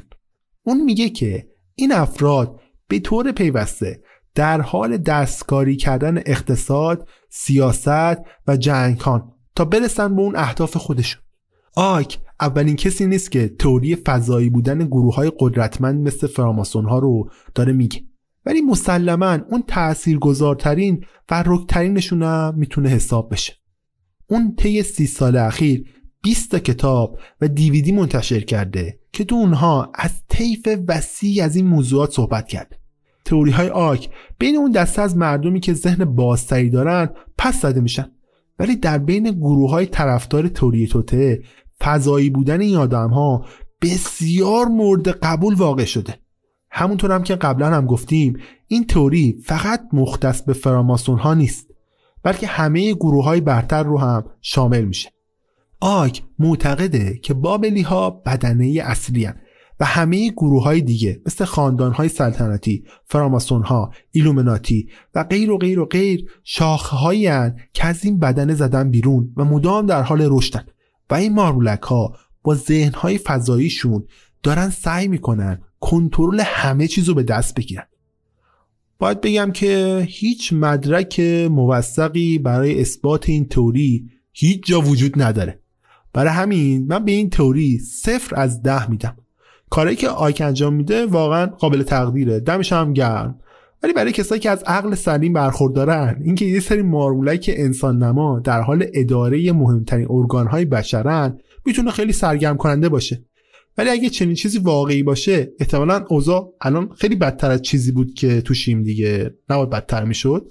اون میگه که این افراد به طور پیوسته در حال دستکاری کردن اقتصاد، سیاست و جنگان تا برسن به اون اهداف خودشون. آک اولین کسی نیست که تئوری فضایی بودن گروه های قدرتمند مثل فراماسون ها رو داره میگه. ولی مسلما اون تاثیرگذارترین و رکترینشون هم می‌تونه حساب بشه. اون طی سی سال اخیر 20 تا کتاب و دیویدی منتشر کرده که تو اونها از طیف وسیعی از این موضوعات صحبت کرده تئوری های آک بین اون دسته از مردمی که ذهن بازتری دارن پس زده میشن. ولی در بین گروه های طرفدار تئوری توته فضایی بودن این آدم ها بسیار مورد قبول واقع شده. همونطور هم که قبلا هم گفتیم این تئوری فقط مختص به فراماسون ها نیست بلکه همه گروه های برتر رو هم شامل میشه. آک معتقده که بابلی ها بدنه اصلی هن و همه گروه های دیگه مثل خاندان های سلطنتی، فراماسون ها، ایلومناتی و غیر و غیر و غیر شاخه هایی که از این بدنه زدن بیرون و مدام در حال رشدن. و این مارولک ها با ذهن های فضاییشون دارن سعی می‌کنن کنترل همه چیز رو به دست بگیرن. باید بگم که هیچ مدرک موثقی برای اثبات این تئوری هیچ جا وجود نداره. برای همین من به این تئوری صفر از ده میدم. کاری که آیک انجام میده واقعا قابل تقدیره. دمش هم گرم. ولی برای کسایی که از عقل سلیم برخوردارن اینکه یه سری مارمولک انسان نما در حال اداره مهمترین ارگانهای بشرن می‌تونه خیلی سرگرم کننده باشه. ولی اگه چنین چیزی واقعی باشه احتمالا اوضاع الان خیلی بدتر از چیزی بود که توشیم دیگه. نباید بدتر می‌شد.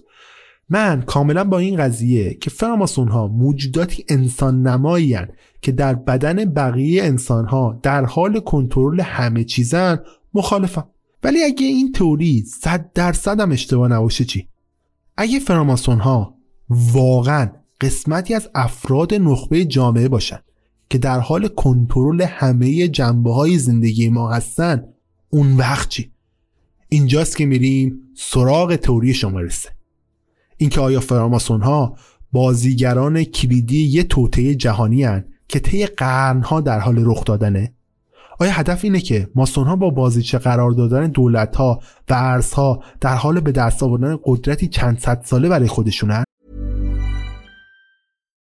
من کاملا با این قضیه که فراماسون ها موجوداتی انسان نمایی که در بدن بقیه انسان ها در حال کنترل همه چیزن مخالفم. ولی اگه این تئوری صد درصد هم اشتباه نباشه چی؟ اگه فراماسون ها واقعا قسمتی از افراد نخبه جامعه باشن که در حال کنترل همه جنبه های زندگی ما هستن اون وقت چی؟ اینجاست که میریم سراغ تئوری شماره سه اینکه آیا فراماسون ها بازیگران کلیدی یه توطعه جهانی هن که طی قرنها در حال رخ دادنه؟ آیا هدف اینه که ماسون ها با بازیچه قرار دادن دولت ها و ارزها در حال به دست آوردن قدرتی چند صد ساله برای خودشونن؟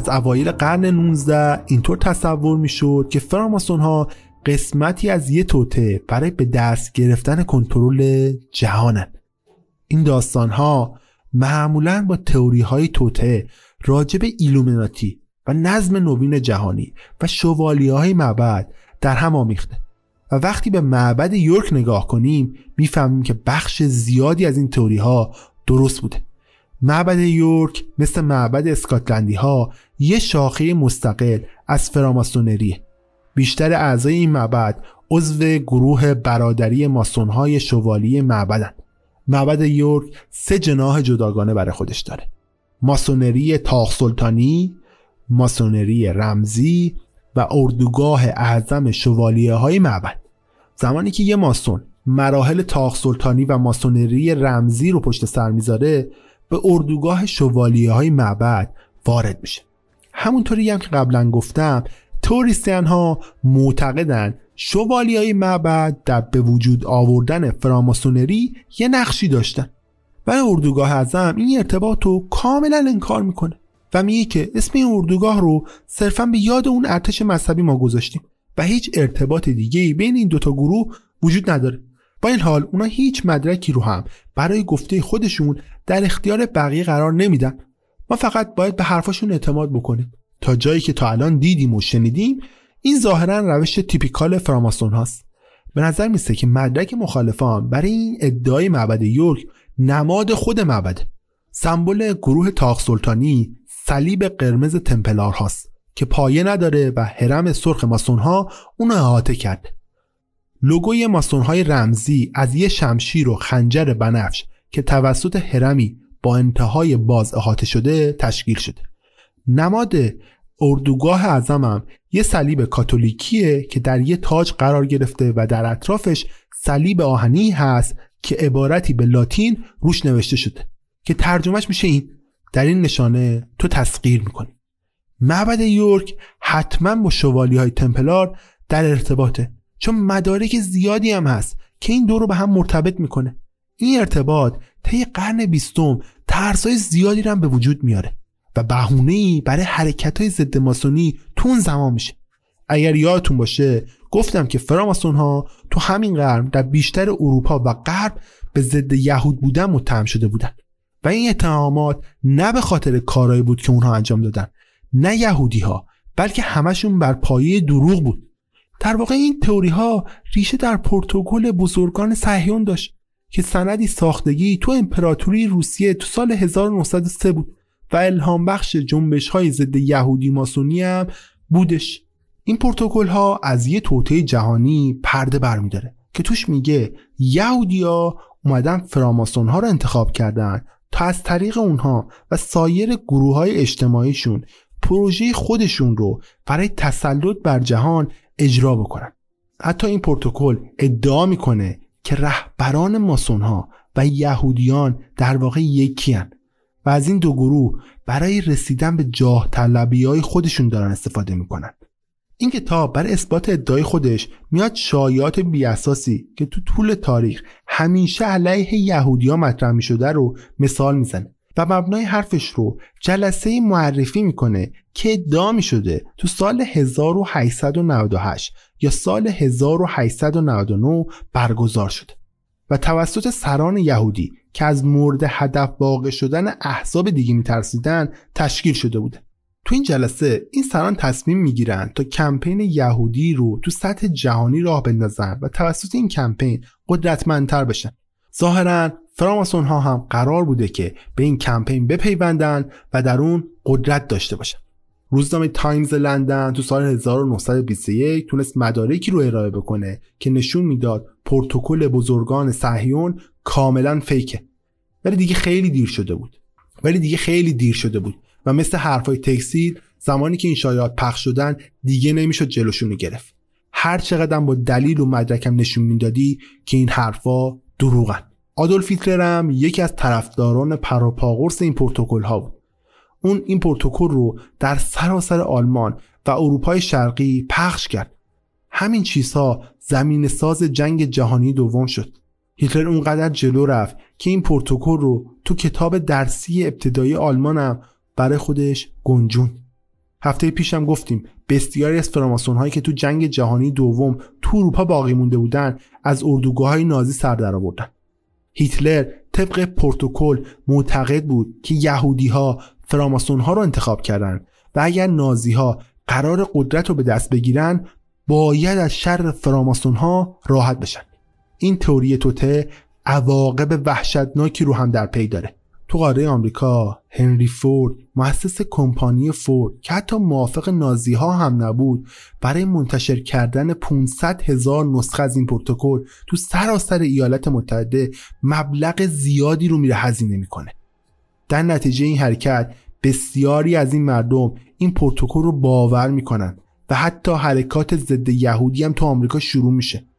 از اوایل قرن 19 اینطور تصور می‌شد که فراماسون ها قسمتی از یه توته برای به دست گرفتن کنترل جهانن این داستان ها معمولا با تئوری های توته راجع به ایلومیناتی و نظم نوین جهانی و شوالی های معبد در هم آمیخته. و وقتی به معبد یورک نگاه کنیم می‌فهمیم که بخش زیادی از این تئوری ها درست بوده. معبد یورک مثل معبد اسکاتلندی ها یه شاخه مستقل از فراماسونریه بیشتر اعضای این معبد عضو گروه برادری ماسون های شوالی معبدن. معبد یورک سه جناح جداگانه برای خودش داره. ماسونری تاخ سلطانی ماسونری رمزی و اردوگاه اعظم شوالیه های معبد. زمانی که یه ماسون مراحل تاخ سلطانی و ماسونری رمزی رو پشت سر می‌ذاره به اردوگاه شوالیه های معبد وارد میشه. همونطوری هم که قبلا گفتم توریستیان ها معتقدن شوالی های معبد در به وجود آوردن فراماسونری یه نقشی داشتن. و اردوگاه اعظم این ارتباط رو کاملا انکار می‌کنه و میگه که اسم این اردوگاه رو صرفا به یاد اون ارتش مذهبی ما گذاشتیم و هیچ ارتباط دیگه بین این دوتا گروه وجود نداره. با این حال اونا هیچ مدرکی رو هم برای گفته خودشون در اختیار بقیه قرار نمیدن. ما فقط باید به حرفاشون اعتماد بکنیم. تا جایی که تا الان دیدیم و شنیدیم این ظاهرا روش تیپیکال فراماسون هاست. به نظر میسته که مدرک مخالفان برای این ادعای معبد یورک نماد خود معبده سمبل گروه تاق سلطانی صلیب قرمز تمپلار هاست که پایه نداره و حرم سرخ ماسون ها اونو احاطه کرده لوگوی ماسون های رمزی از یه شمشیر و خنجر بنفش که توسط هرمی با انتهای باز احاطه شده تشکیل شده. نماد اردوگاه اعظمم یه صلیب کاتولیکیه که در یه تاج قرار گرفته و در اطرافش صلیب آهنی هست که عبارتی به لاتین روش نوشته شده که ترجمهش میشه این در این نشانه تو تسخیر می‌کنی. معبد یورک حتما با شوالی های تمپلار در ارتباطه. چون مدارک زیادی هم هست که این دو رو به هم مرتبط می‌کنه. این ارتباط طی قرن بیستم ترسای زیادی رو هم به وجود میاره و بهونه ای برای حرکت های ضد ماسونی تو اون زمان میشه. اگر یادتون باشه گفتم که فراماسون ها تو همین قرن در بیشتر اروپا و غرب به ضد یهود بودن متهم شده بودن و این اتهامات نه به خاطر کارایی بود که اونها انجام دادن نه یهودی ها بلکه همشون بر پایه دروغ بود. در واقع این تئوری ها ریشه در پروتکل بزرگان صهیون داشت که سندی ساختگی تو امپراتوری روسیه تو سال 1903 بود و الهام بخش جنبش های ضد یهودی ماسونی هم بودش. این پروتکل ها از یه توطئه جهانی پرده برمیداره که توش میگه یهودیا اومدن فراماسون ها رو انتخاب کردن تا از طریق اونها و سایر گروه های اجتماعیشون پروژه خودشون رو برای تسلط بر جهان اجرا بکنن. حتی این پروتکل ادعا می‌کنه که رهبران ماسون ها و یهودیان در واقع یکی هن و از این دو گروه برای رسیدن به جاه طلبی های خودشون دارن استفاده می‌کنن. این کتاب برای اثبات ادعای خودش میاد شایعات بیاساسی که تو طول تاریخ همیشه علیه یهودیا مطرح می شده رو مثال می‌زنه. و مبنای حرفش رو جلسه معرفی می‌کنه که ادعا شده تو سال 1898 یا سال 1899 برگزار شده و توسط سران یهودی که از مورد هدف واقع شدن احزاب دیگه میترسیدن تشکیل شده بوده. تو این جلسه این سران تصمیم می‌گیرن تا کمپین یهودی رو تو سطح جهانی راه بندازن و توسط این کمپین قدرتمندتر بشن. ظاهرا فراماسون ها هم قرار بوده که به این کمپین بپیوندن و در اون قدرت داشته باشن. روزنامه تایمز لندن تو سال 1921 تونست مدارکی رو ارائه بکنه که نشون می‌داد پروتکل بزرگان صهیون کاملا fake ه. ولی دیگه خیلی دیر شده بود. ولی دیگه خیلی دیر شده بود و مثل حرفای تکسیل زمانی که این شایعات پخش شدن دیگه نمی‌شد جلوشونو گرفت. هر چقدر با دلیل و مدرکم نشون می‌دادی که این حرفا دروغن. آدولف هیتلر هم یکی از طرفداران پراپاگورس این پروتکل ها بود. اون این پروتکل رو در سراسر آلمان و اروپای شرقی پخش کرد. همین چیزها زمین ساز جنگ جهانی دوم شد. هیتلر اونقدر جلو رفت که این پروتکل رو تو کتاب درسی ابتدایی آلمانم برای خودش گنجون هفته پیشم گفتیم بسیاری از فراماسون هایی که تو جنگ جهانی دوم تو اروپا باقی مونده بودن از اردوگاه های نازی سر در آوردن. هیتلر طبق پروتکل معتقد بود که یهودی ها فراماسون ها رو انتخاب کردن و اگر نازی ها قرار قدرت رو به دست بگیرن باید از شر فراماسون ها راحت بشن. این تئوری توته عواقب وحشتناکی رو هم در پی داره. تو قاره آمریکا هنری فورد مؤسس کمپانی فورد که حتی موافق نازی ها هم نبود برای منتشر کردن 500 هزار نسخه از این پروتکل تو سراسر ایالات متحده مبلغ زیادی رو میره هزینه می‌کنه. در نتیجه این حرکت بسیاری از این مردم این پروتکل رو باور می‌کنن و حتی حرکات ضد یهودی هم تو آمریکا شروع میشه.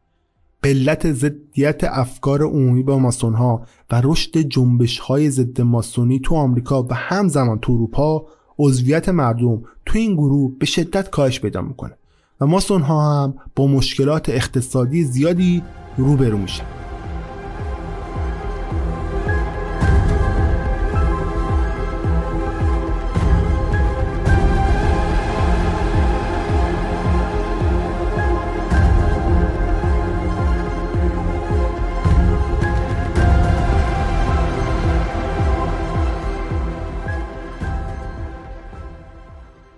علت ضدیت افکار عمومی با ماسون ها و رشد جنبش های ضد ماسونی تو آمریکا و همزمان تو اروپا عضویت مردم تو این گروه به شدت کاهش پیدا می‌کنه. و ماسون ها هم با مشکلات اقتصادی زیادی روبرو میشه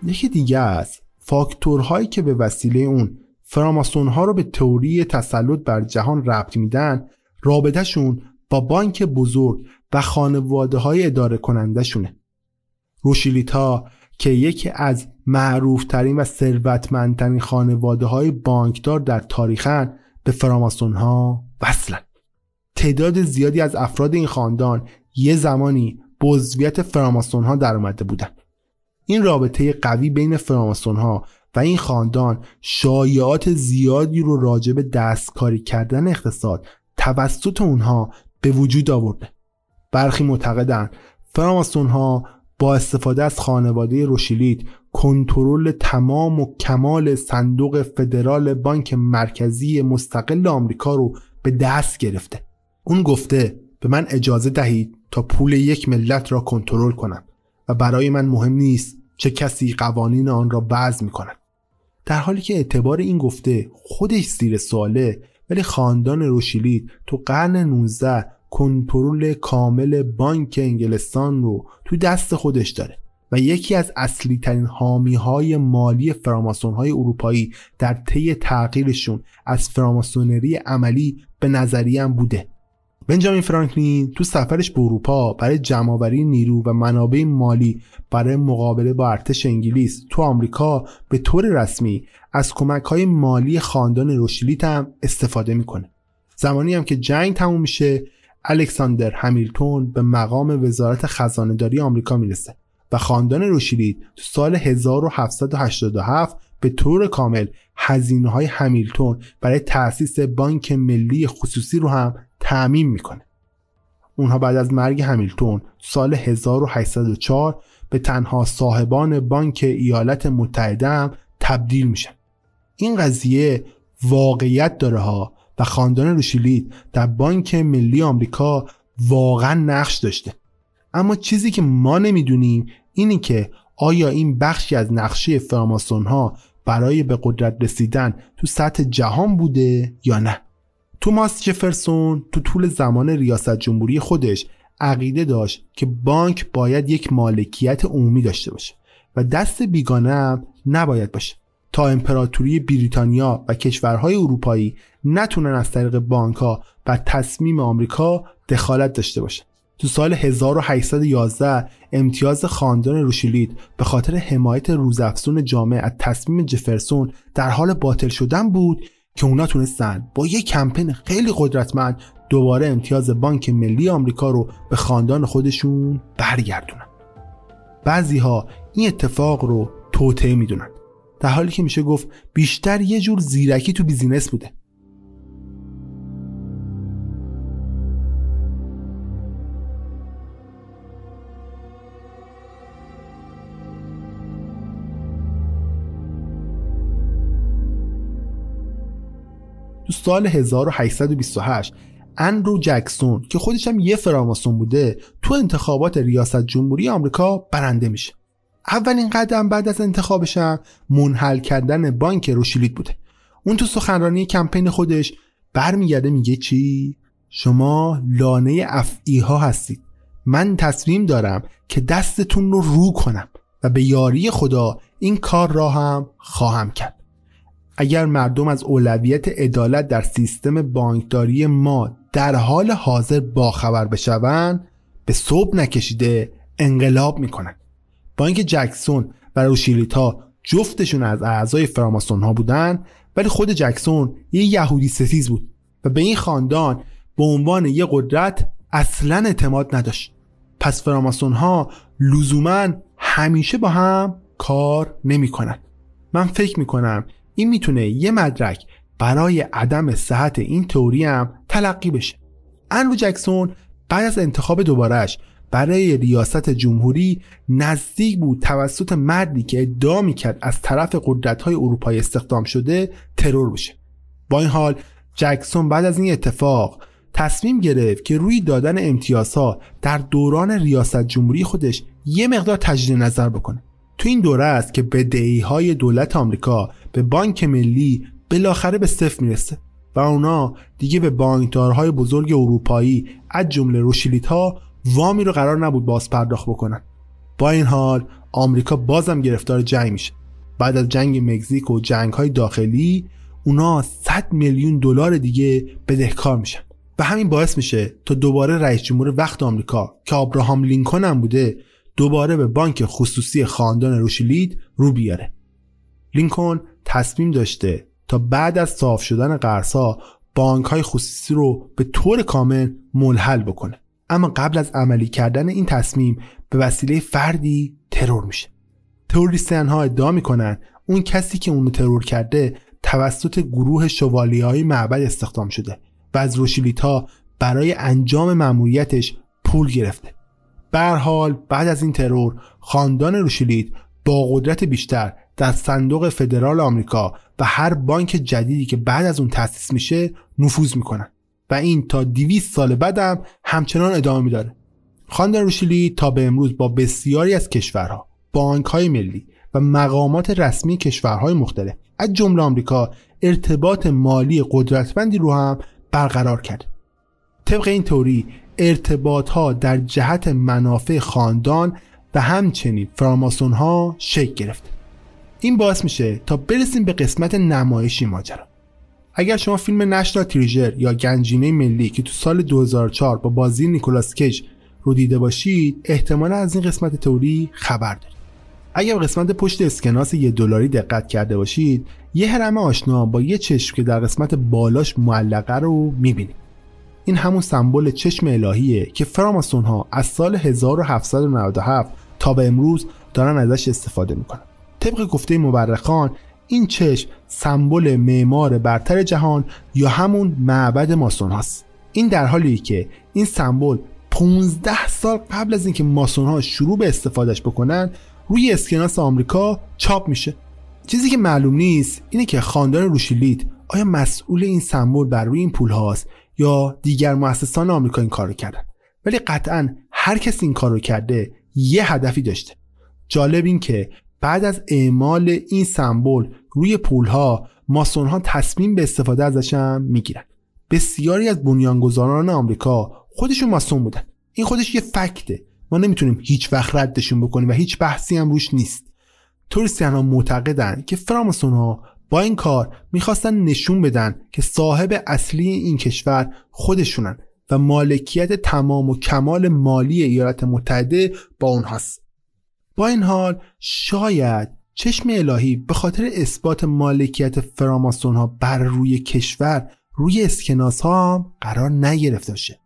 یکی دیگه از فاکتورهایی که به وسیله اون فراماسون ها رو به تئوری تسلط بر جهان ربط میدن رابطهشون با بانک بزرگ و خانواده های اداره کننده شونه روشیلیتا که یکی از معروفترین و ثروتمندترین خانواده های بانکدار در تاریخن به فراماسون ها وصلن. تعداد زیادی از افراد این خاندان یه زمانی به عضویت فراماسون ها در اومده بودن. این رابطه قوی بین فراماسون ها و این خاندان شایعات زیادی رو راجع به دستکاری کردن اقتصاد توسط اونها به وجود آورده. برخی معتقدند فراماسون ها با استفاده از خانواده روشیلیت کنترل تمام و کمال صندوق فدرال بانک مرکزی مستقل آمریکا رو به دست گرفته. اون گفته به من اجازه دهید تا پول یک ملت را کنترل کنم. و برای من مهم نیست چه کسی قوانین آن را وضع می کند. در حالی که اعتبار این گفته خودش زیر سواله ولی خاندان روشیلید تو قرن 19 کنترل کامل بانک انگلستان رو تو دست خودش داره و یکی از اصلی ترین حامی های مالی فراماسون های اروپایی در طی تغییرشون از فراماسونری عملی به نظریه بوده بنجامین فرانکلین تو سفرش به اروپا برای جمعآوری نیرو و منابع مالی برای مقابله با ارتش انگلیس تو آمریکا به طور رسمی از کمک های مالی خاندان روشیلیت هم استفاده می‌کنه. زمانی هم که جنگ تموم میشه الکساندر همیلتون به مقام وزارت خزانهداری آمریکا می‌رسه و خاندان روشیلیت تو سال 1787 به طور کامل هزینه های همیلتون برای تأسیس بانک ملی خصوصی رو هم تعمین می‌کنه. اونها بعد از مرگ همیلتون سال 1804 به تنها صاحبان بانک ایالات متحده هم تبدیل میشن. این قضیه واقعیت داره ها و خاندان روشیلیت در بانک ملی آمریکا واقعا نقش داشته. اما چیزی که ما نمی‌دونیم اینی که آیا این بخشی از نقشه فراماسون ها برای به قدرت رسیدن تو سطح جهان بوده یا نه. توماس جفرسون تو طول زمان ریاست جمهوری خودش عقیده داشت که بانک باید یک مالکیت عمومی داشته باشه و دست بیگانه نباید باشه. تا امپراتوری بریتانیا و کشورهای اروپایی نتونن از طریق بانک ها بر تصمیم آمریکا دخالت داشته باشه. تو سال 1811 امتیاز خاندان روشیلید به خاطر حمایت روزافزون جامعه از تصمیم جفرسون در حال باطل شدن بود که اونا تونستن با یک کمپین خیلی قدرتمند دوباره امتیاز بانک ملی آمریکا رو به خاندان خودشون برگردونن. بعضی ها این اتفاق رو توطعه می‌دونن. در حالی که میشه گفت بیشتر یه جور زیرکی تو بیزینس بوده. تو سال 1828 اندرو جکسون که خودش هم یه فراماسون بوده تو انتخابات ریاست جمهوری آمریکا برنده میشه. اولین قدم بعد از انتخابش هم منحل کردن بانک روشیلیت بوده. اون تو سخنرانی کمپین خودش برمیگرده میگه چی؟ شما لانه افعی ها هستید. من تصمیم دارم که دستتون رو رو کنم و به یاری خدا این کار را هم خواهم کرد. اگر مردم از اولویت عدالت در سیستم بانکداری ما در حال حاضر باخبر بشوند به صبح نکشیده انقلاب می‌کنن بانک جکسون و روشیلیتا جفتشون از اعضای فراماسون ها بودن ولی خود جکسون یه یهودی ستیز بود و به این خاندان به عنوان یه قدرت اصلا اعتماد نداشت. پس فراماسون ها لزوما همیشه با هم کار نمی‌کنن من فکر می‌کنم این می‌تونه یه مدرک برای عدم صحت این تئوری هم تلقی بشه. انرو جکسون بعد از انتخاب دوبارهش برای ریاست جمهوری نزدیک بود توسط مردی که ادعا می‌کرد از طرف قدرت های اروپایی استخدام شده ترور بشه. با این حال جکسون بعد از این اتفاق تصمیم گرفت که روی دادن امتیازها در دوران ریاست جمهوری خودش یه مقدار تجدید نظر بکنه. تو این دوره است که بدهی های دولت آمریکا به بانک ملی بالاخره به صفر می‌رسه و اونا دیگه به بانکدارهای بزرگ اروپایی از جمله روشیلیت ها وامی رو قرار نبود باز پرداخت بکنن. با این حال آمریکا بازم گرفتار جنگ میشه. بعد از جنگ مکزیک و جنگ های داخلی اونا 100 میلیون دلار دیگه بدهکار میشن. و همین باعث میشه تا دوباره رئیس جمهور وقت آمریکا که آبراهام لینکن هم بوده دوباره به بانک خصوصی خاندان روشیلید رو بیاره. لینکن تصمیم داشته تا بعد از صاف شدن قرصا بانک های خصوصی رو به طور کامل منحل بکنه. اما قبل از عملی کردن این تصمیم به وسیله فردی ترور میشه. تروریستن ها ادعا می‌کنن اون کسی که اونو ترور کرده توسط گروه شوالی های معبد استخدام شده و از روشیلیت ها برای انجام مأموریتش پول گرفته. به حال بعد از این ترور خاندان روشیلیت با قدرت بیشتر در صندوق فدرال آمریکا و هر بانک جدیدی که بعد از اون تأسیس میشه نفوذ می‌کنن. و این تا 200 سال بعدم همچنان ادامه میداره. خاندان روشیلی تا به امروز با بسیاری از کشورها بانک های ملی و مقامات رسمی کشورهای مختلف از جمله آمریکا ارتباط مالی قدرتمندی رو هم برقرار کرد طبق این توری ارتباط ها در جهت منافع خاندان و همچنین فراماسون ها شکل گرفته. این باعث میشه تا برسیم به قسمت نمایشی ماجرا. اگر شما فیلم نشنال تریژر یا گنجینه ملی که تو سال 2004 با بازی نیکولاس کیج رو دیده باشید احتمالا از این قسمت تئوری خبر دارید. اگر قسمت پشت اسکناس یه دلاری دقت کرده باشید یه هرم آشنا با یه چشم که در قسمت بالاش معلقه رو می‌بینید. این همون سمبل چشم الهیه که فراماسون ها از سال 1797 تا به امروز دارن ازش استفاده می‌کنن. طبق گفته مورخان این چشم سمبل معمار برتر جهان یا همون معبد ماسون هاست. این در حالی که این سمبل 15 سال قبل از اینکه ماسون ها شروع به استفادهش بکنن روی اسکناس آمریکا چاپ میشه. چیزی که معلوم نیست اینه که خاندان روشیلیت آیا مسئول این سمبل بر روی این پول هاست یا دیگر مؤسسان آمریکا این کارو کردن. ولی قطعا هر کسی این کارو کرده یه هدفی داشته. جالب این که بعد از اعمال این سمبل روی پول ها ماسون ها تصمیم به استفاده ازش هم می‌گیرن. بسیاری از بنیانگذاران آمریکا خودشون ماسون بودن. این خودش یه فکته. ما نمی‌تونیم هیچ وقت ردشون بکنیم و هیچ بحثی هم روش نیست. توریستیان ها معتقدن که فراماسون ها با این کار می‌خواستن نشون بدن که صاحب اصلی این کشور خودشونن و مالکیت تمام و کمال مالی ایالات متحده با اونهاست. با این حال شاید چشم الهی به خاطر اثبات مالکیت فراماسون ها بر روی کشور روی اسکناس ها قرار نگرفته باشه.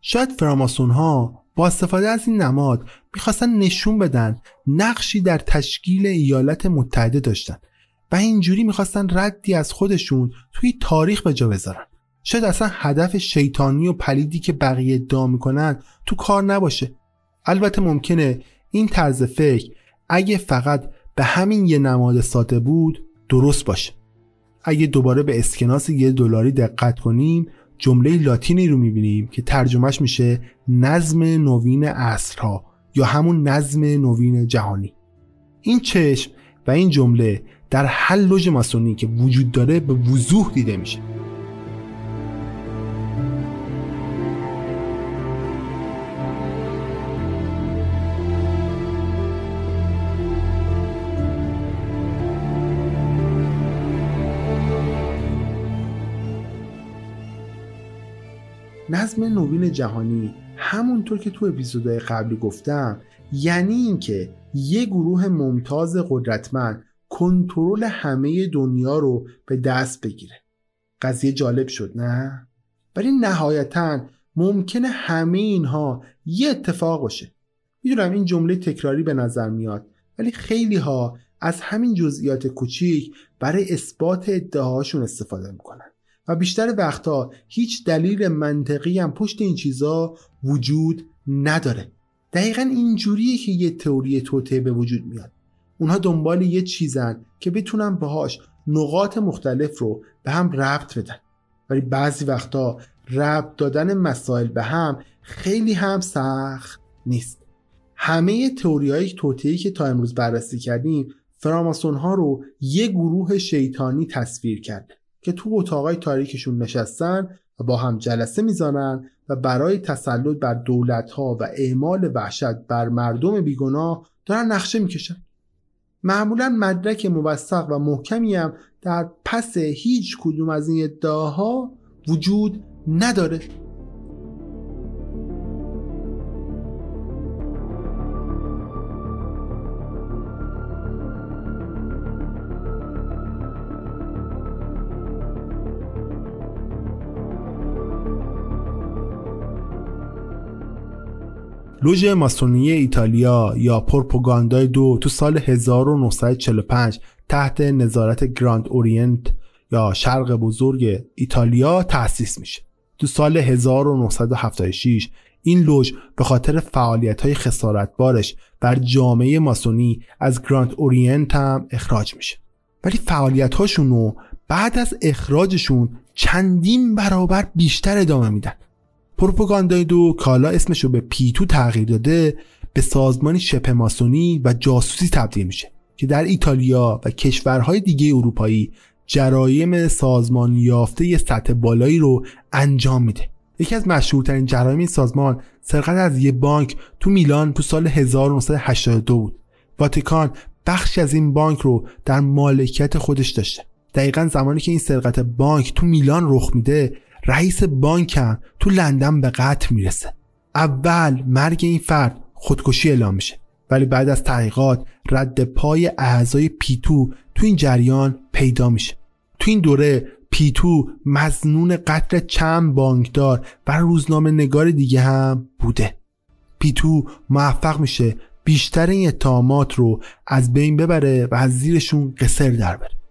شاید فراماسون ها با استفاده از این نماد می‌خواستن نشون بدن نقشی در تشکیل ایالات متحده داشتن و اینجوری می‌خواستن ردی از خودشون توی تاریخ به جا بذارن. شاید اصلا هدف شیطانی و پلیدی که بقیه ادعا می‌کنن تو کار نباشه. البته ممکنه این طرز فکر اگه فقط به همین یه نماد ساده بود درست باشه. اگه دوباره به اسکناس یه دلاری دقت کنیم جمله لاتینی رو می‌بینیم که ترجمهش میشه نظم نوین عصرها یا همون نظم نوین جهانی. این چشم و این جمله در هر لوژ ماسونی که وجود داره به وضوح دیده میشه. نظم نوین جهانی. همونطور که تو اپیزودهای قبلی گفتم یعنی اینکه یه گروه ممتاز قدرتمند کنترل همه دنیا رو به دست بگیره. قضیه جالب شد نه؟ ولی نهایتا ممکنه همه اینها یه اتفاق باشه. می‌دونم این جمله تکراری به نظر میاد ولی خیلی ها از همین جزئیات کوچیک برای اثبات ادعاهاشون استفاده می‌کنن. و بیشتر وقتها هیچ دلیل منطقی هم پشت این چیزا وجود نداره. دقیقا اینجوریه که یه تئوری توته به وجود میاد. اونها دنبال یه چیزن که بتونن باهاش نقاط مختلف رو به هم ربط بدن. ولی بعضی وقتا ربط دادن مسائل به هم خیلی هم سخت نیست. همه تئوری های توتهی که تا امروز بررسی کردیم فراماسون ها رو یه گروه شیطانی تصویر کرده. که تو اتاقای تاریکشون نشستن و با هم جلسه می‌زنن و برای تسلط بر دولت ها و اعمال وحشت بر مردم بیگناه دارن نقشه می‌کشن. معمولا مدرک موثق و محکمی هم در پس هیچ کدوم از این ادعاها وجود نداره. لوژ ماسونی ایتالیا یا پروپاگاندای دو تو سال 1945 تحت نظارت گراند اورینت یا شرق بزرگ ایتالیا تأسیس میشه. تو سال 1976 این لوژ به خاطر فعالیت های خسارتبارش بر جامعه ماسونی از گراند اورینت هم اخراج میشه. ولی فعالیت هاشون بعد از اخراجشون چندین برابر بیشتر ادامه میدن. پروپاگاندای دو کالا اسمشو به پیتو تغییر داده به سازمانی شبه ماسونی و جاسوسی تبدیل میشه که در ایتالیا و کشورهای دیگه اروپایی جرایم سازمان یافته سطح بالایی رو انجام میده. یکی از مشهورترین جرایم این سازمان سرقت از یه بانک تو میلان تو سال 1982 بود. واتیکان بخشی از این بانک رو در مالکیت خودش داشته. دقیقا زمانی که این سرقت بانک تو میلان رخ میده رئیس بانک هم تو لندن به قتل می‌رسه. اول مرگ این فرد خودکشی اعلام میشه ولی بعد از تحقیقات رد پای اعضای پیتو تو این جریان پیدا میشه. تو این دوره پیتو مزنون قتل چند بانکدار و روزنامه نگار دیگه هم بوده. پیتو موفق میشه بیشتر این اتهامات رو از بین ببره و از زیرشون قصر در بره.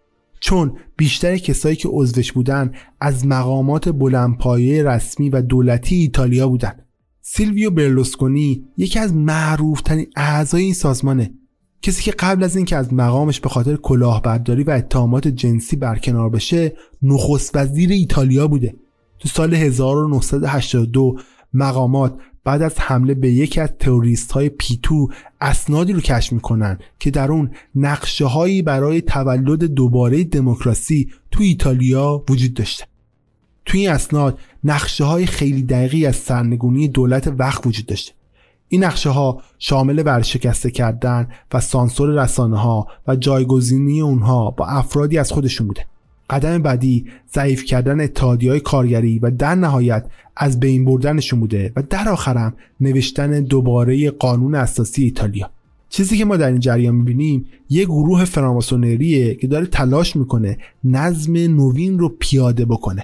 چون بیشتر کسایی که عضوش بودن از مقامات بلندپایه رسمی و دولتی ایتالیا بودن. سیلویو برلوسکونی یکی از معروفترین اعضای این سازمانه. کسی که قبل از اینکه از مقامش به خاطر کلاهبرداری و اتهامات جنسی برکنار بشه نخست وزیر ایتالیا بوده. تو سال 1982 مقامات بعد از حمله به یکی از تروریست های پیتو اسنادی رو کشف می‌کنن که در اون نقشه هایی برای تولد دوباره دموکراسی تو ایتالیا وجود داشته. تو این اسناد نقشه های خیلی دقیقی از سرنگونی دولت وقت وجود داشته. این نقشه ها شامل ورشکسته کردن و سانسور رسانه ها و جایگزینی اونها با افرادی از خودشون بوده. قدم بعدی ضعیف کردن اتحادی کارگری و در نهایت از بین بردنشون بوده و در آخرم نوشتن دوباره قانون اساسی ایتالیا. چیزی که ما در این جریان می‌بینیم یه گروه فراماسونریه که داره تلاش می‌کنه نظم نوین رو پیاده بکنه.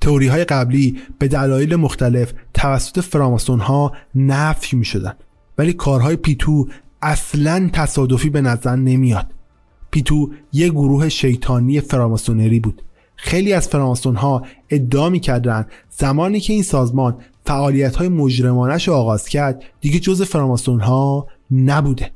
تئوری های قبلی به دلایل مختلف توسط فراماسون ها نفی می شدن ولی کارهای پیتو اصلا تصادفی به نظر نمیاد. پیتو یه گروه شیطانی فراماسونری بود. خیلی از فراماسون ها ادعا می‌کردند زمانی که این سازمان فعالیت های مجرمانش رو آغاز کرد دیگه جز فراماسون ها نبوده.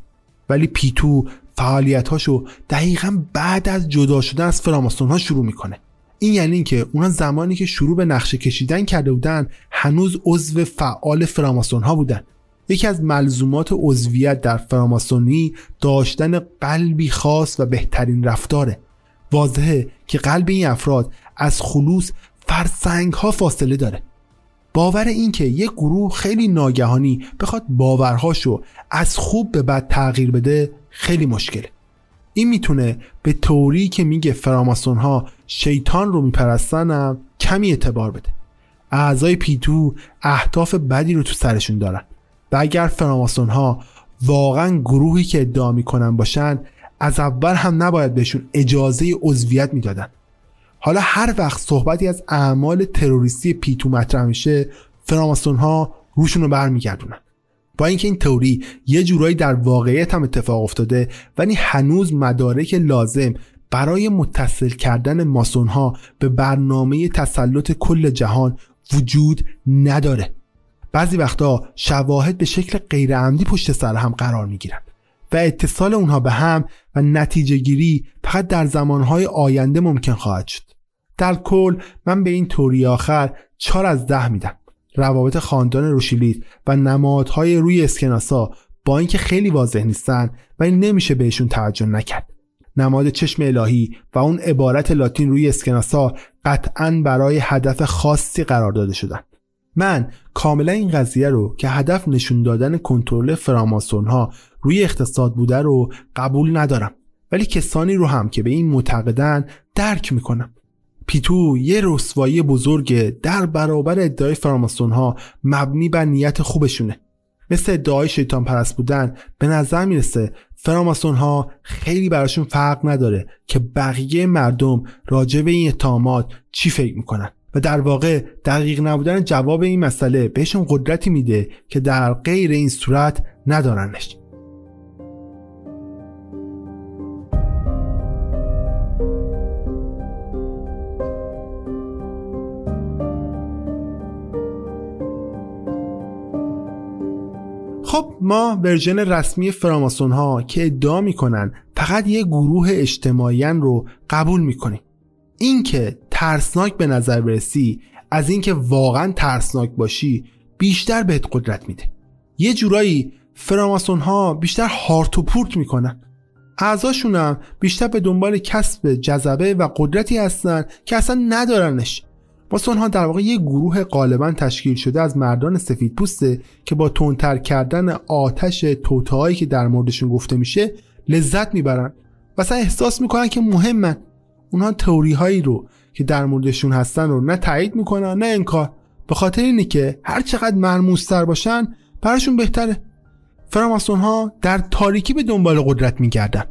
ولی پیتو فعالیت هاشو دقیقا بعد از جدا شدن از فراماسون ها شروع می‌کنه. این یعنی اینکه اونا زمانی که شروع به نقشه کشیدن کرده بودن هنوز عضو فعال فراماسون ها بودن. یکی از ملزومات عضویت در فراماسونی داشتن قلبی خاص و بهترین رفتاره. واضحه که قلب این افراد از خلوص فرسنگ ها فاصله داره. باور این که یک گروه خیلی ناگهانی بخواد باورهاشو از خوب به بد تغییر بده خیلی مشکله. این می‌تونه به طوری که میگه فراماسون ها شیطان رو میپرستنم کمی اعتبار بده. اعضای پیتو اهداف بدی رو تو سرشون دارن. و اگر فراماسون ها واقعا گروهی که ادعا می‌کنن باشن از اول هم نباید بهشون اجازه عضویت می‌دادن. حالا هر وقت صحبتی از اعمال تروریستی پیتو مطرح میشه فراماسون ها روشون رو برمیگردونن. با اینکه این تئوری یه جورایی در واقعیت هم اتفاق افتاده ولی هنوز مدارک لازم برای متصل کردن ماسون ها به برنامه تسلط کل جهان وجود نداره. بعضی وقتا شواهد به شکل غیرعمدی پشت سر هم قرار می گیرن و اتصال اونها به هم و نتیجه گیری فقط در زمانهای آینده ممکن خواهد شد. در کل من به این توری آخر چهار از ده میدم. روابط خاندان روشیلیت و نمادهای روی اسکناسا با اینکه خیلی واضح نیستن ولی نمیشه بهشون توجه نکرد. نماد چشم الهی و اون عبارت لاتین روی اسکناسا قطعا برای هدف خاصی قرار داده شدن. من کاملا این قضیه رو که هدف نشون دادن کنترل فراماسون ها روی اقتصاد بوده رو قبول ندارم. ولی کسانی رو هم که به این معتقدن درک می‌کنم. پیتو یه رسوایی بزرگ در برابر ادعای فراماسون ها مبنی بر نیت خوبشونه. مثل ادعای شیطان پرست بودن به نظر می‌رسه فراماسون ها خیلی براشون فرق نداره که بقیه مردم راجع به این اتهامات چی فکر می‌کنن. و در واقع دقیق نبودن جواب این مسئله بهشون قدرتی میده که در غیر این صورت ندارنش. خب ما ورژن رسمی فراماسون ها که ادعا می‌کنن فقط یه گروه اجتماعیان رو قبول می‌کنیم. اینکه ترسناک به نظر برسی از اینکه واقعا ترسناک باشی بیشتر بهت قدرت میده. یه جورایی فراماسون ها بیشتر هارت و پورت می‌کنن. اعضاشون هم بیشتر به دنبال کسب جذبه و قدرتی هستن که اصلا ندارنش. ماسون ها در واقع یک گروه غالبا تشکیل شده از مردان سفید پوسته که با تندتر کردن آتش توتهایی که در موردشون گفته میشه لذت می‌برن. و احساس می‌کنن که مهمن. اونها تئوری هایی رو که در موردشون هستن رو نه تایید می‌کنن نه انکار. به خاطر اینه که هر چقدر مرموزتر باشن براشون بهتره. فراماسون ها در تاریکی به دنبال قدرت میگردن.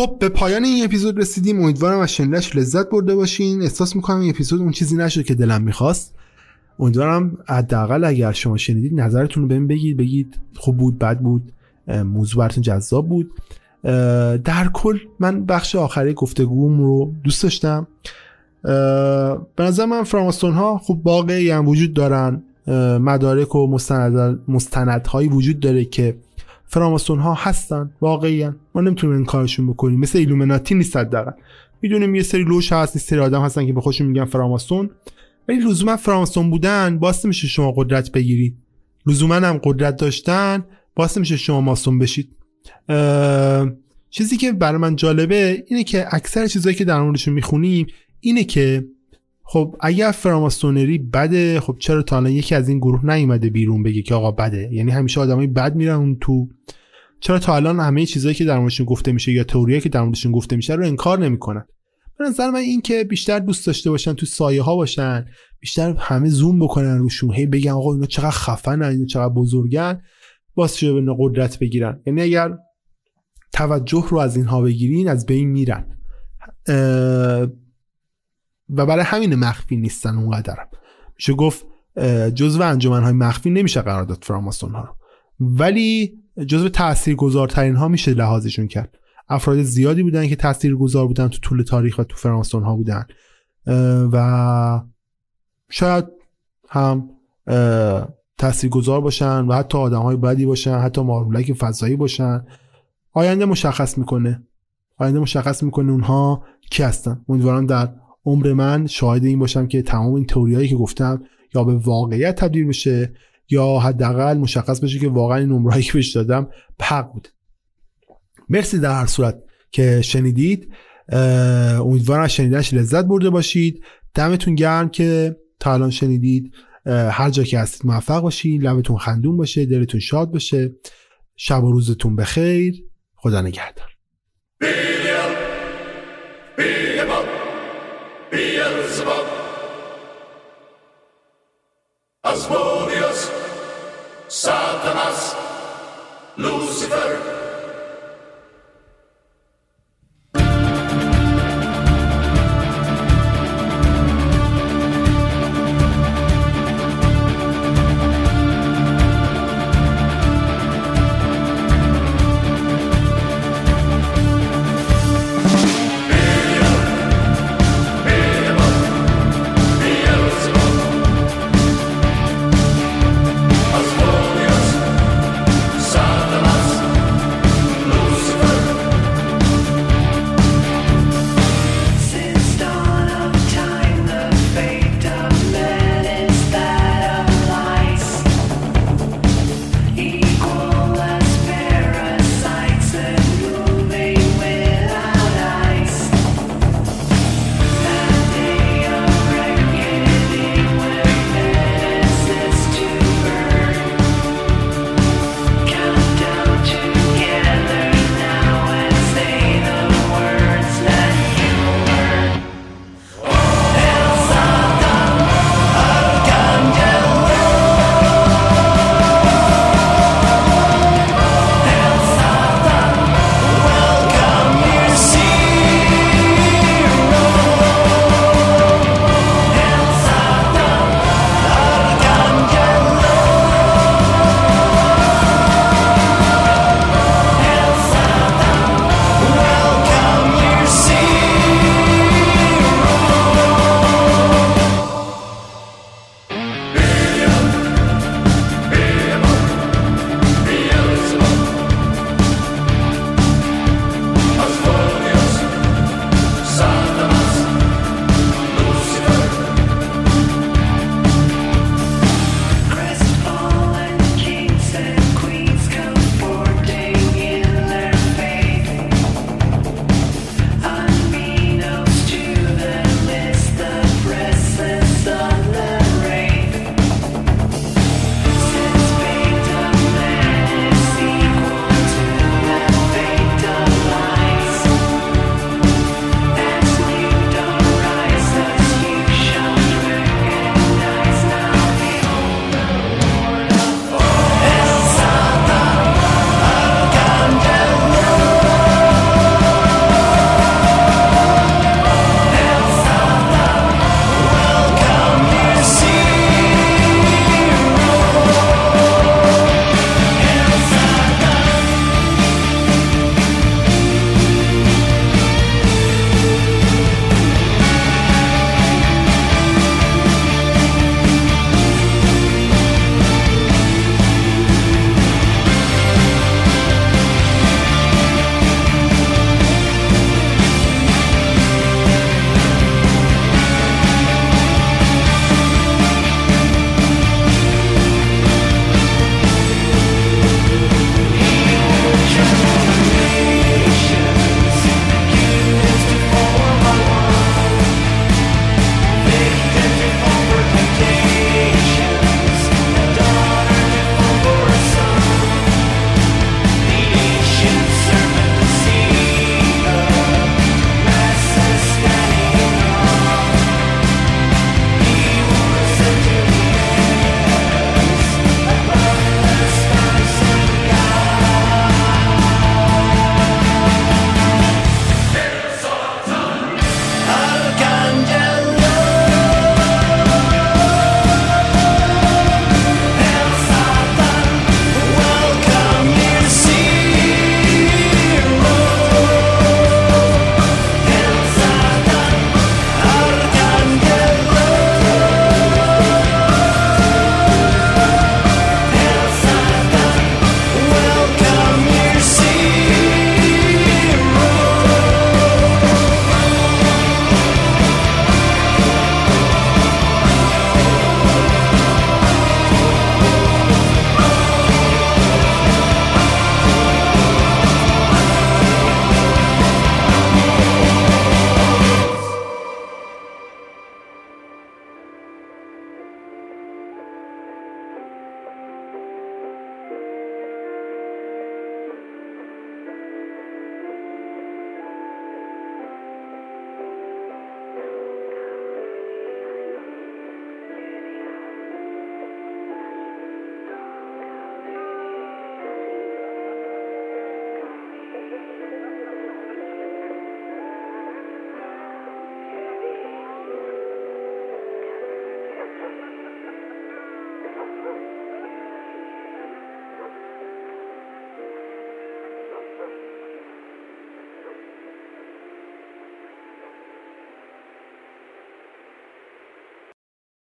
خب به پایان این اپیزود رسیدیم. امیدوارم از شنیدنش لذت برده باشین. احساس می‌کنم این اپیزود اون چیزی نشد که دلم می‌خواست. امیدوارم حداقل اگر شما شنیدید نظرتون رو بهم بگید. بگید خوب بود بد بود. موضوع براتون جذاب بود. در کل من بخش آخری گفتگوم رو دوست داشتم. به نظر من فراماستون ها خب واقعی هم وجود دارن. مدارک و مستند مستندهایی وجود داره که فراماسون ها هستن واقعا ما نمی‌تونیم این کارشون بکنیم. مثل ایلومیناتی نیست دقیقا می‌دونیم یه سری لوش هست یه سری آدم هستن که به خودشون میگن فراماسون. ولی لزوما فراماسون بودن باعث میشه شما قدرت بگیرید. لزوما هم قدرت داشتن باعث میشه شما ماسون بشید. چیزی که برای من جالبه اینه که اکثر چیزهایی که در موردشون می‌خونیم اینه که خب اگر فراماسونری بده خب چرا تا الان یکی از این گروه نیومده بیرون بگه که آقا بده؟ یعنی همیشه آدمای بد میرن اون تو. چرا تا الان همه چیزایی که در موردشون گفته میشه یا تئوریایی که در موردشون گفته میشه رو انکار نمی‌کنن؟ به نظر من این که بیشتر دوست داشته باشن تو سایه ها باشن بیشتر همه زوم بکنن روشون هی بگن آقا اینا چقدر خفنن اینا چقدر بزرگن باز شده به قدرت بگیرن. یعنی اگر توجه رو از اینها بگیرین از بین میرن. و برای همین مخفی نیستن اونقدرم. میشه گفت جزو های مخفی نمیشه قرار داد فراماسون ها رو ولی جزو تاثیرگذارترین ها میشه لحاظشون کرد. افراد زیادی بودن که تاثیرگذار بودن تو طول تاریخ و تو فراماسون ها بودن و شاید هم تاثیرگذار باشن و حتی آدم های بدی باشن حتی مارمولک فضایی باشن. آینده مشخص می‌کنه. آینده مشخص می‌کنه اونها کی هستن. امیدوارم در عمر من شاهد این باشم که تمام این تئوریایی که گفتم یا به واقعیت تبدیل بشه یا حداقل مشخص بشه که واقعا این نمرهایی که بهش دادم حق بود. مرسی در هر صورت که شنیدید. امیدوارم شنیدنش لذت برده باشید. دمتون گرم که تا الان شنیدید. هر جا که هستید موفق باشید لبتون خندون باشه دلتون شاد باشه. شب و روزتون بخیر. خدا نگهدار. Asmodeus, Satanas, Lucifer,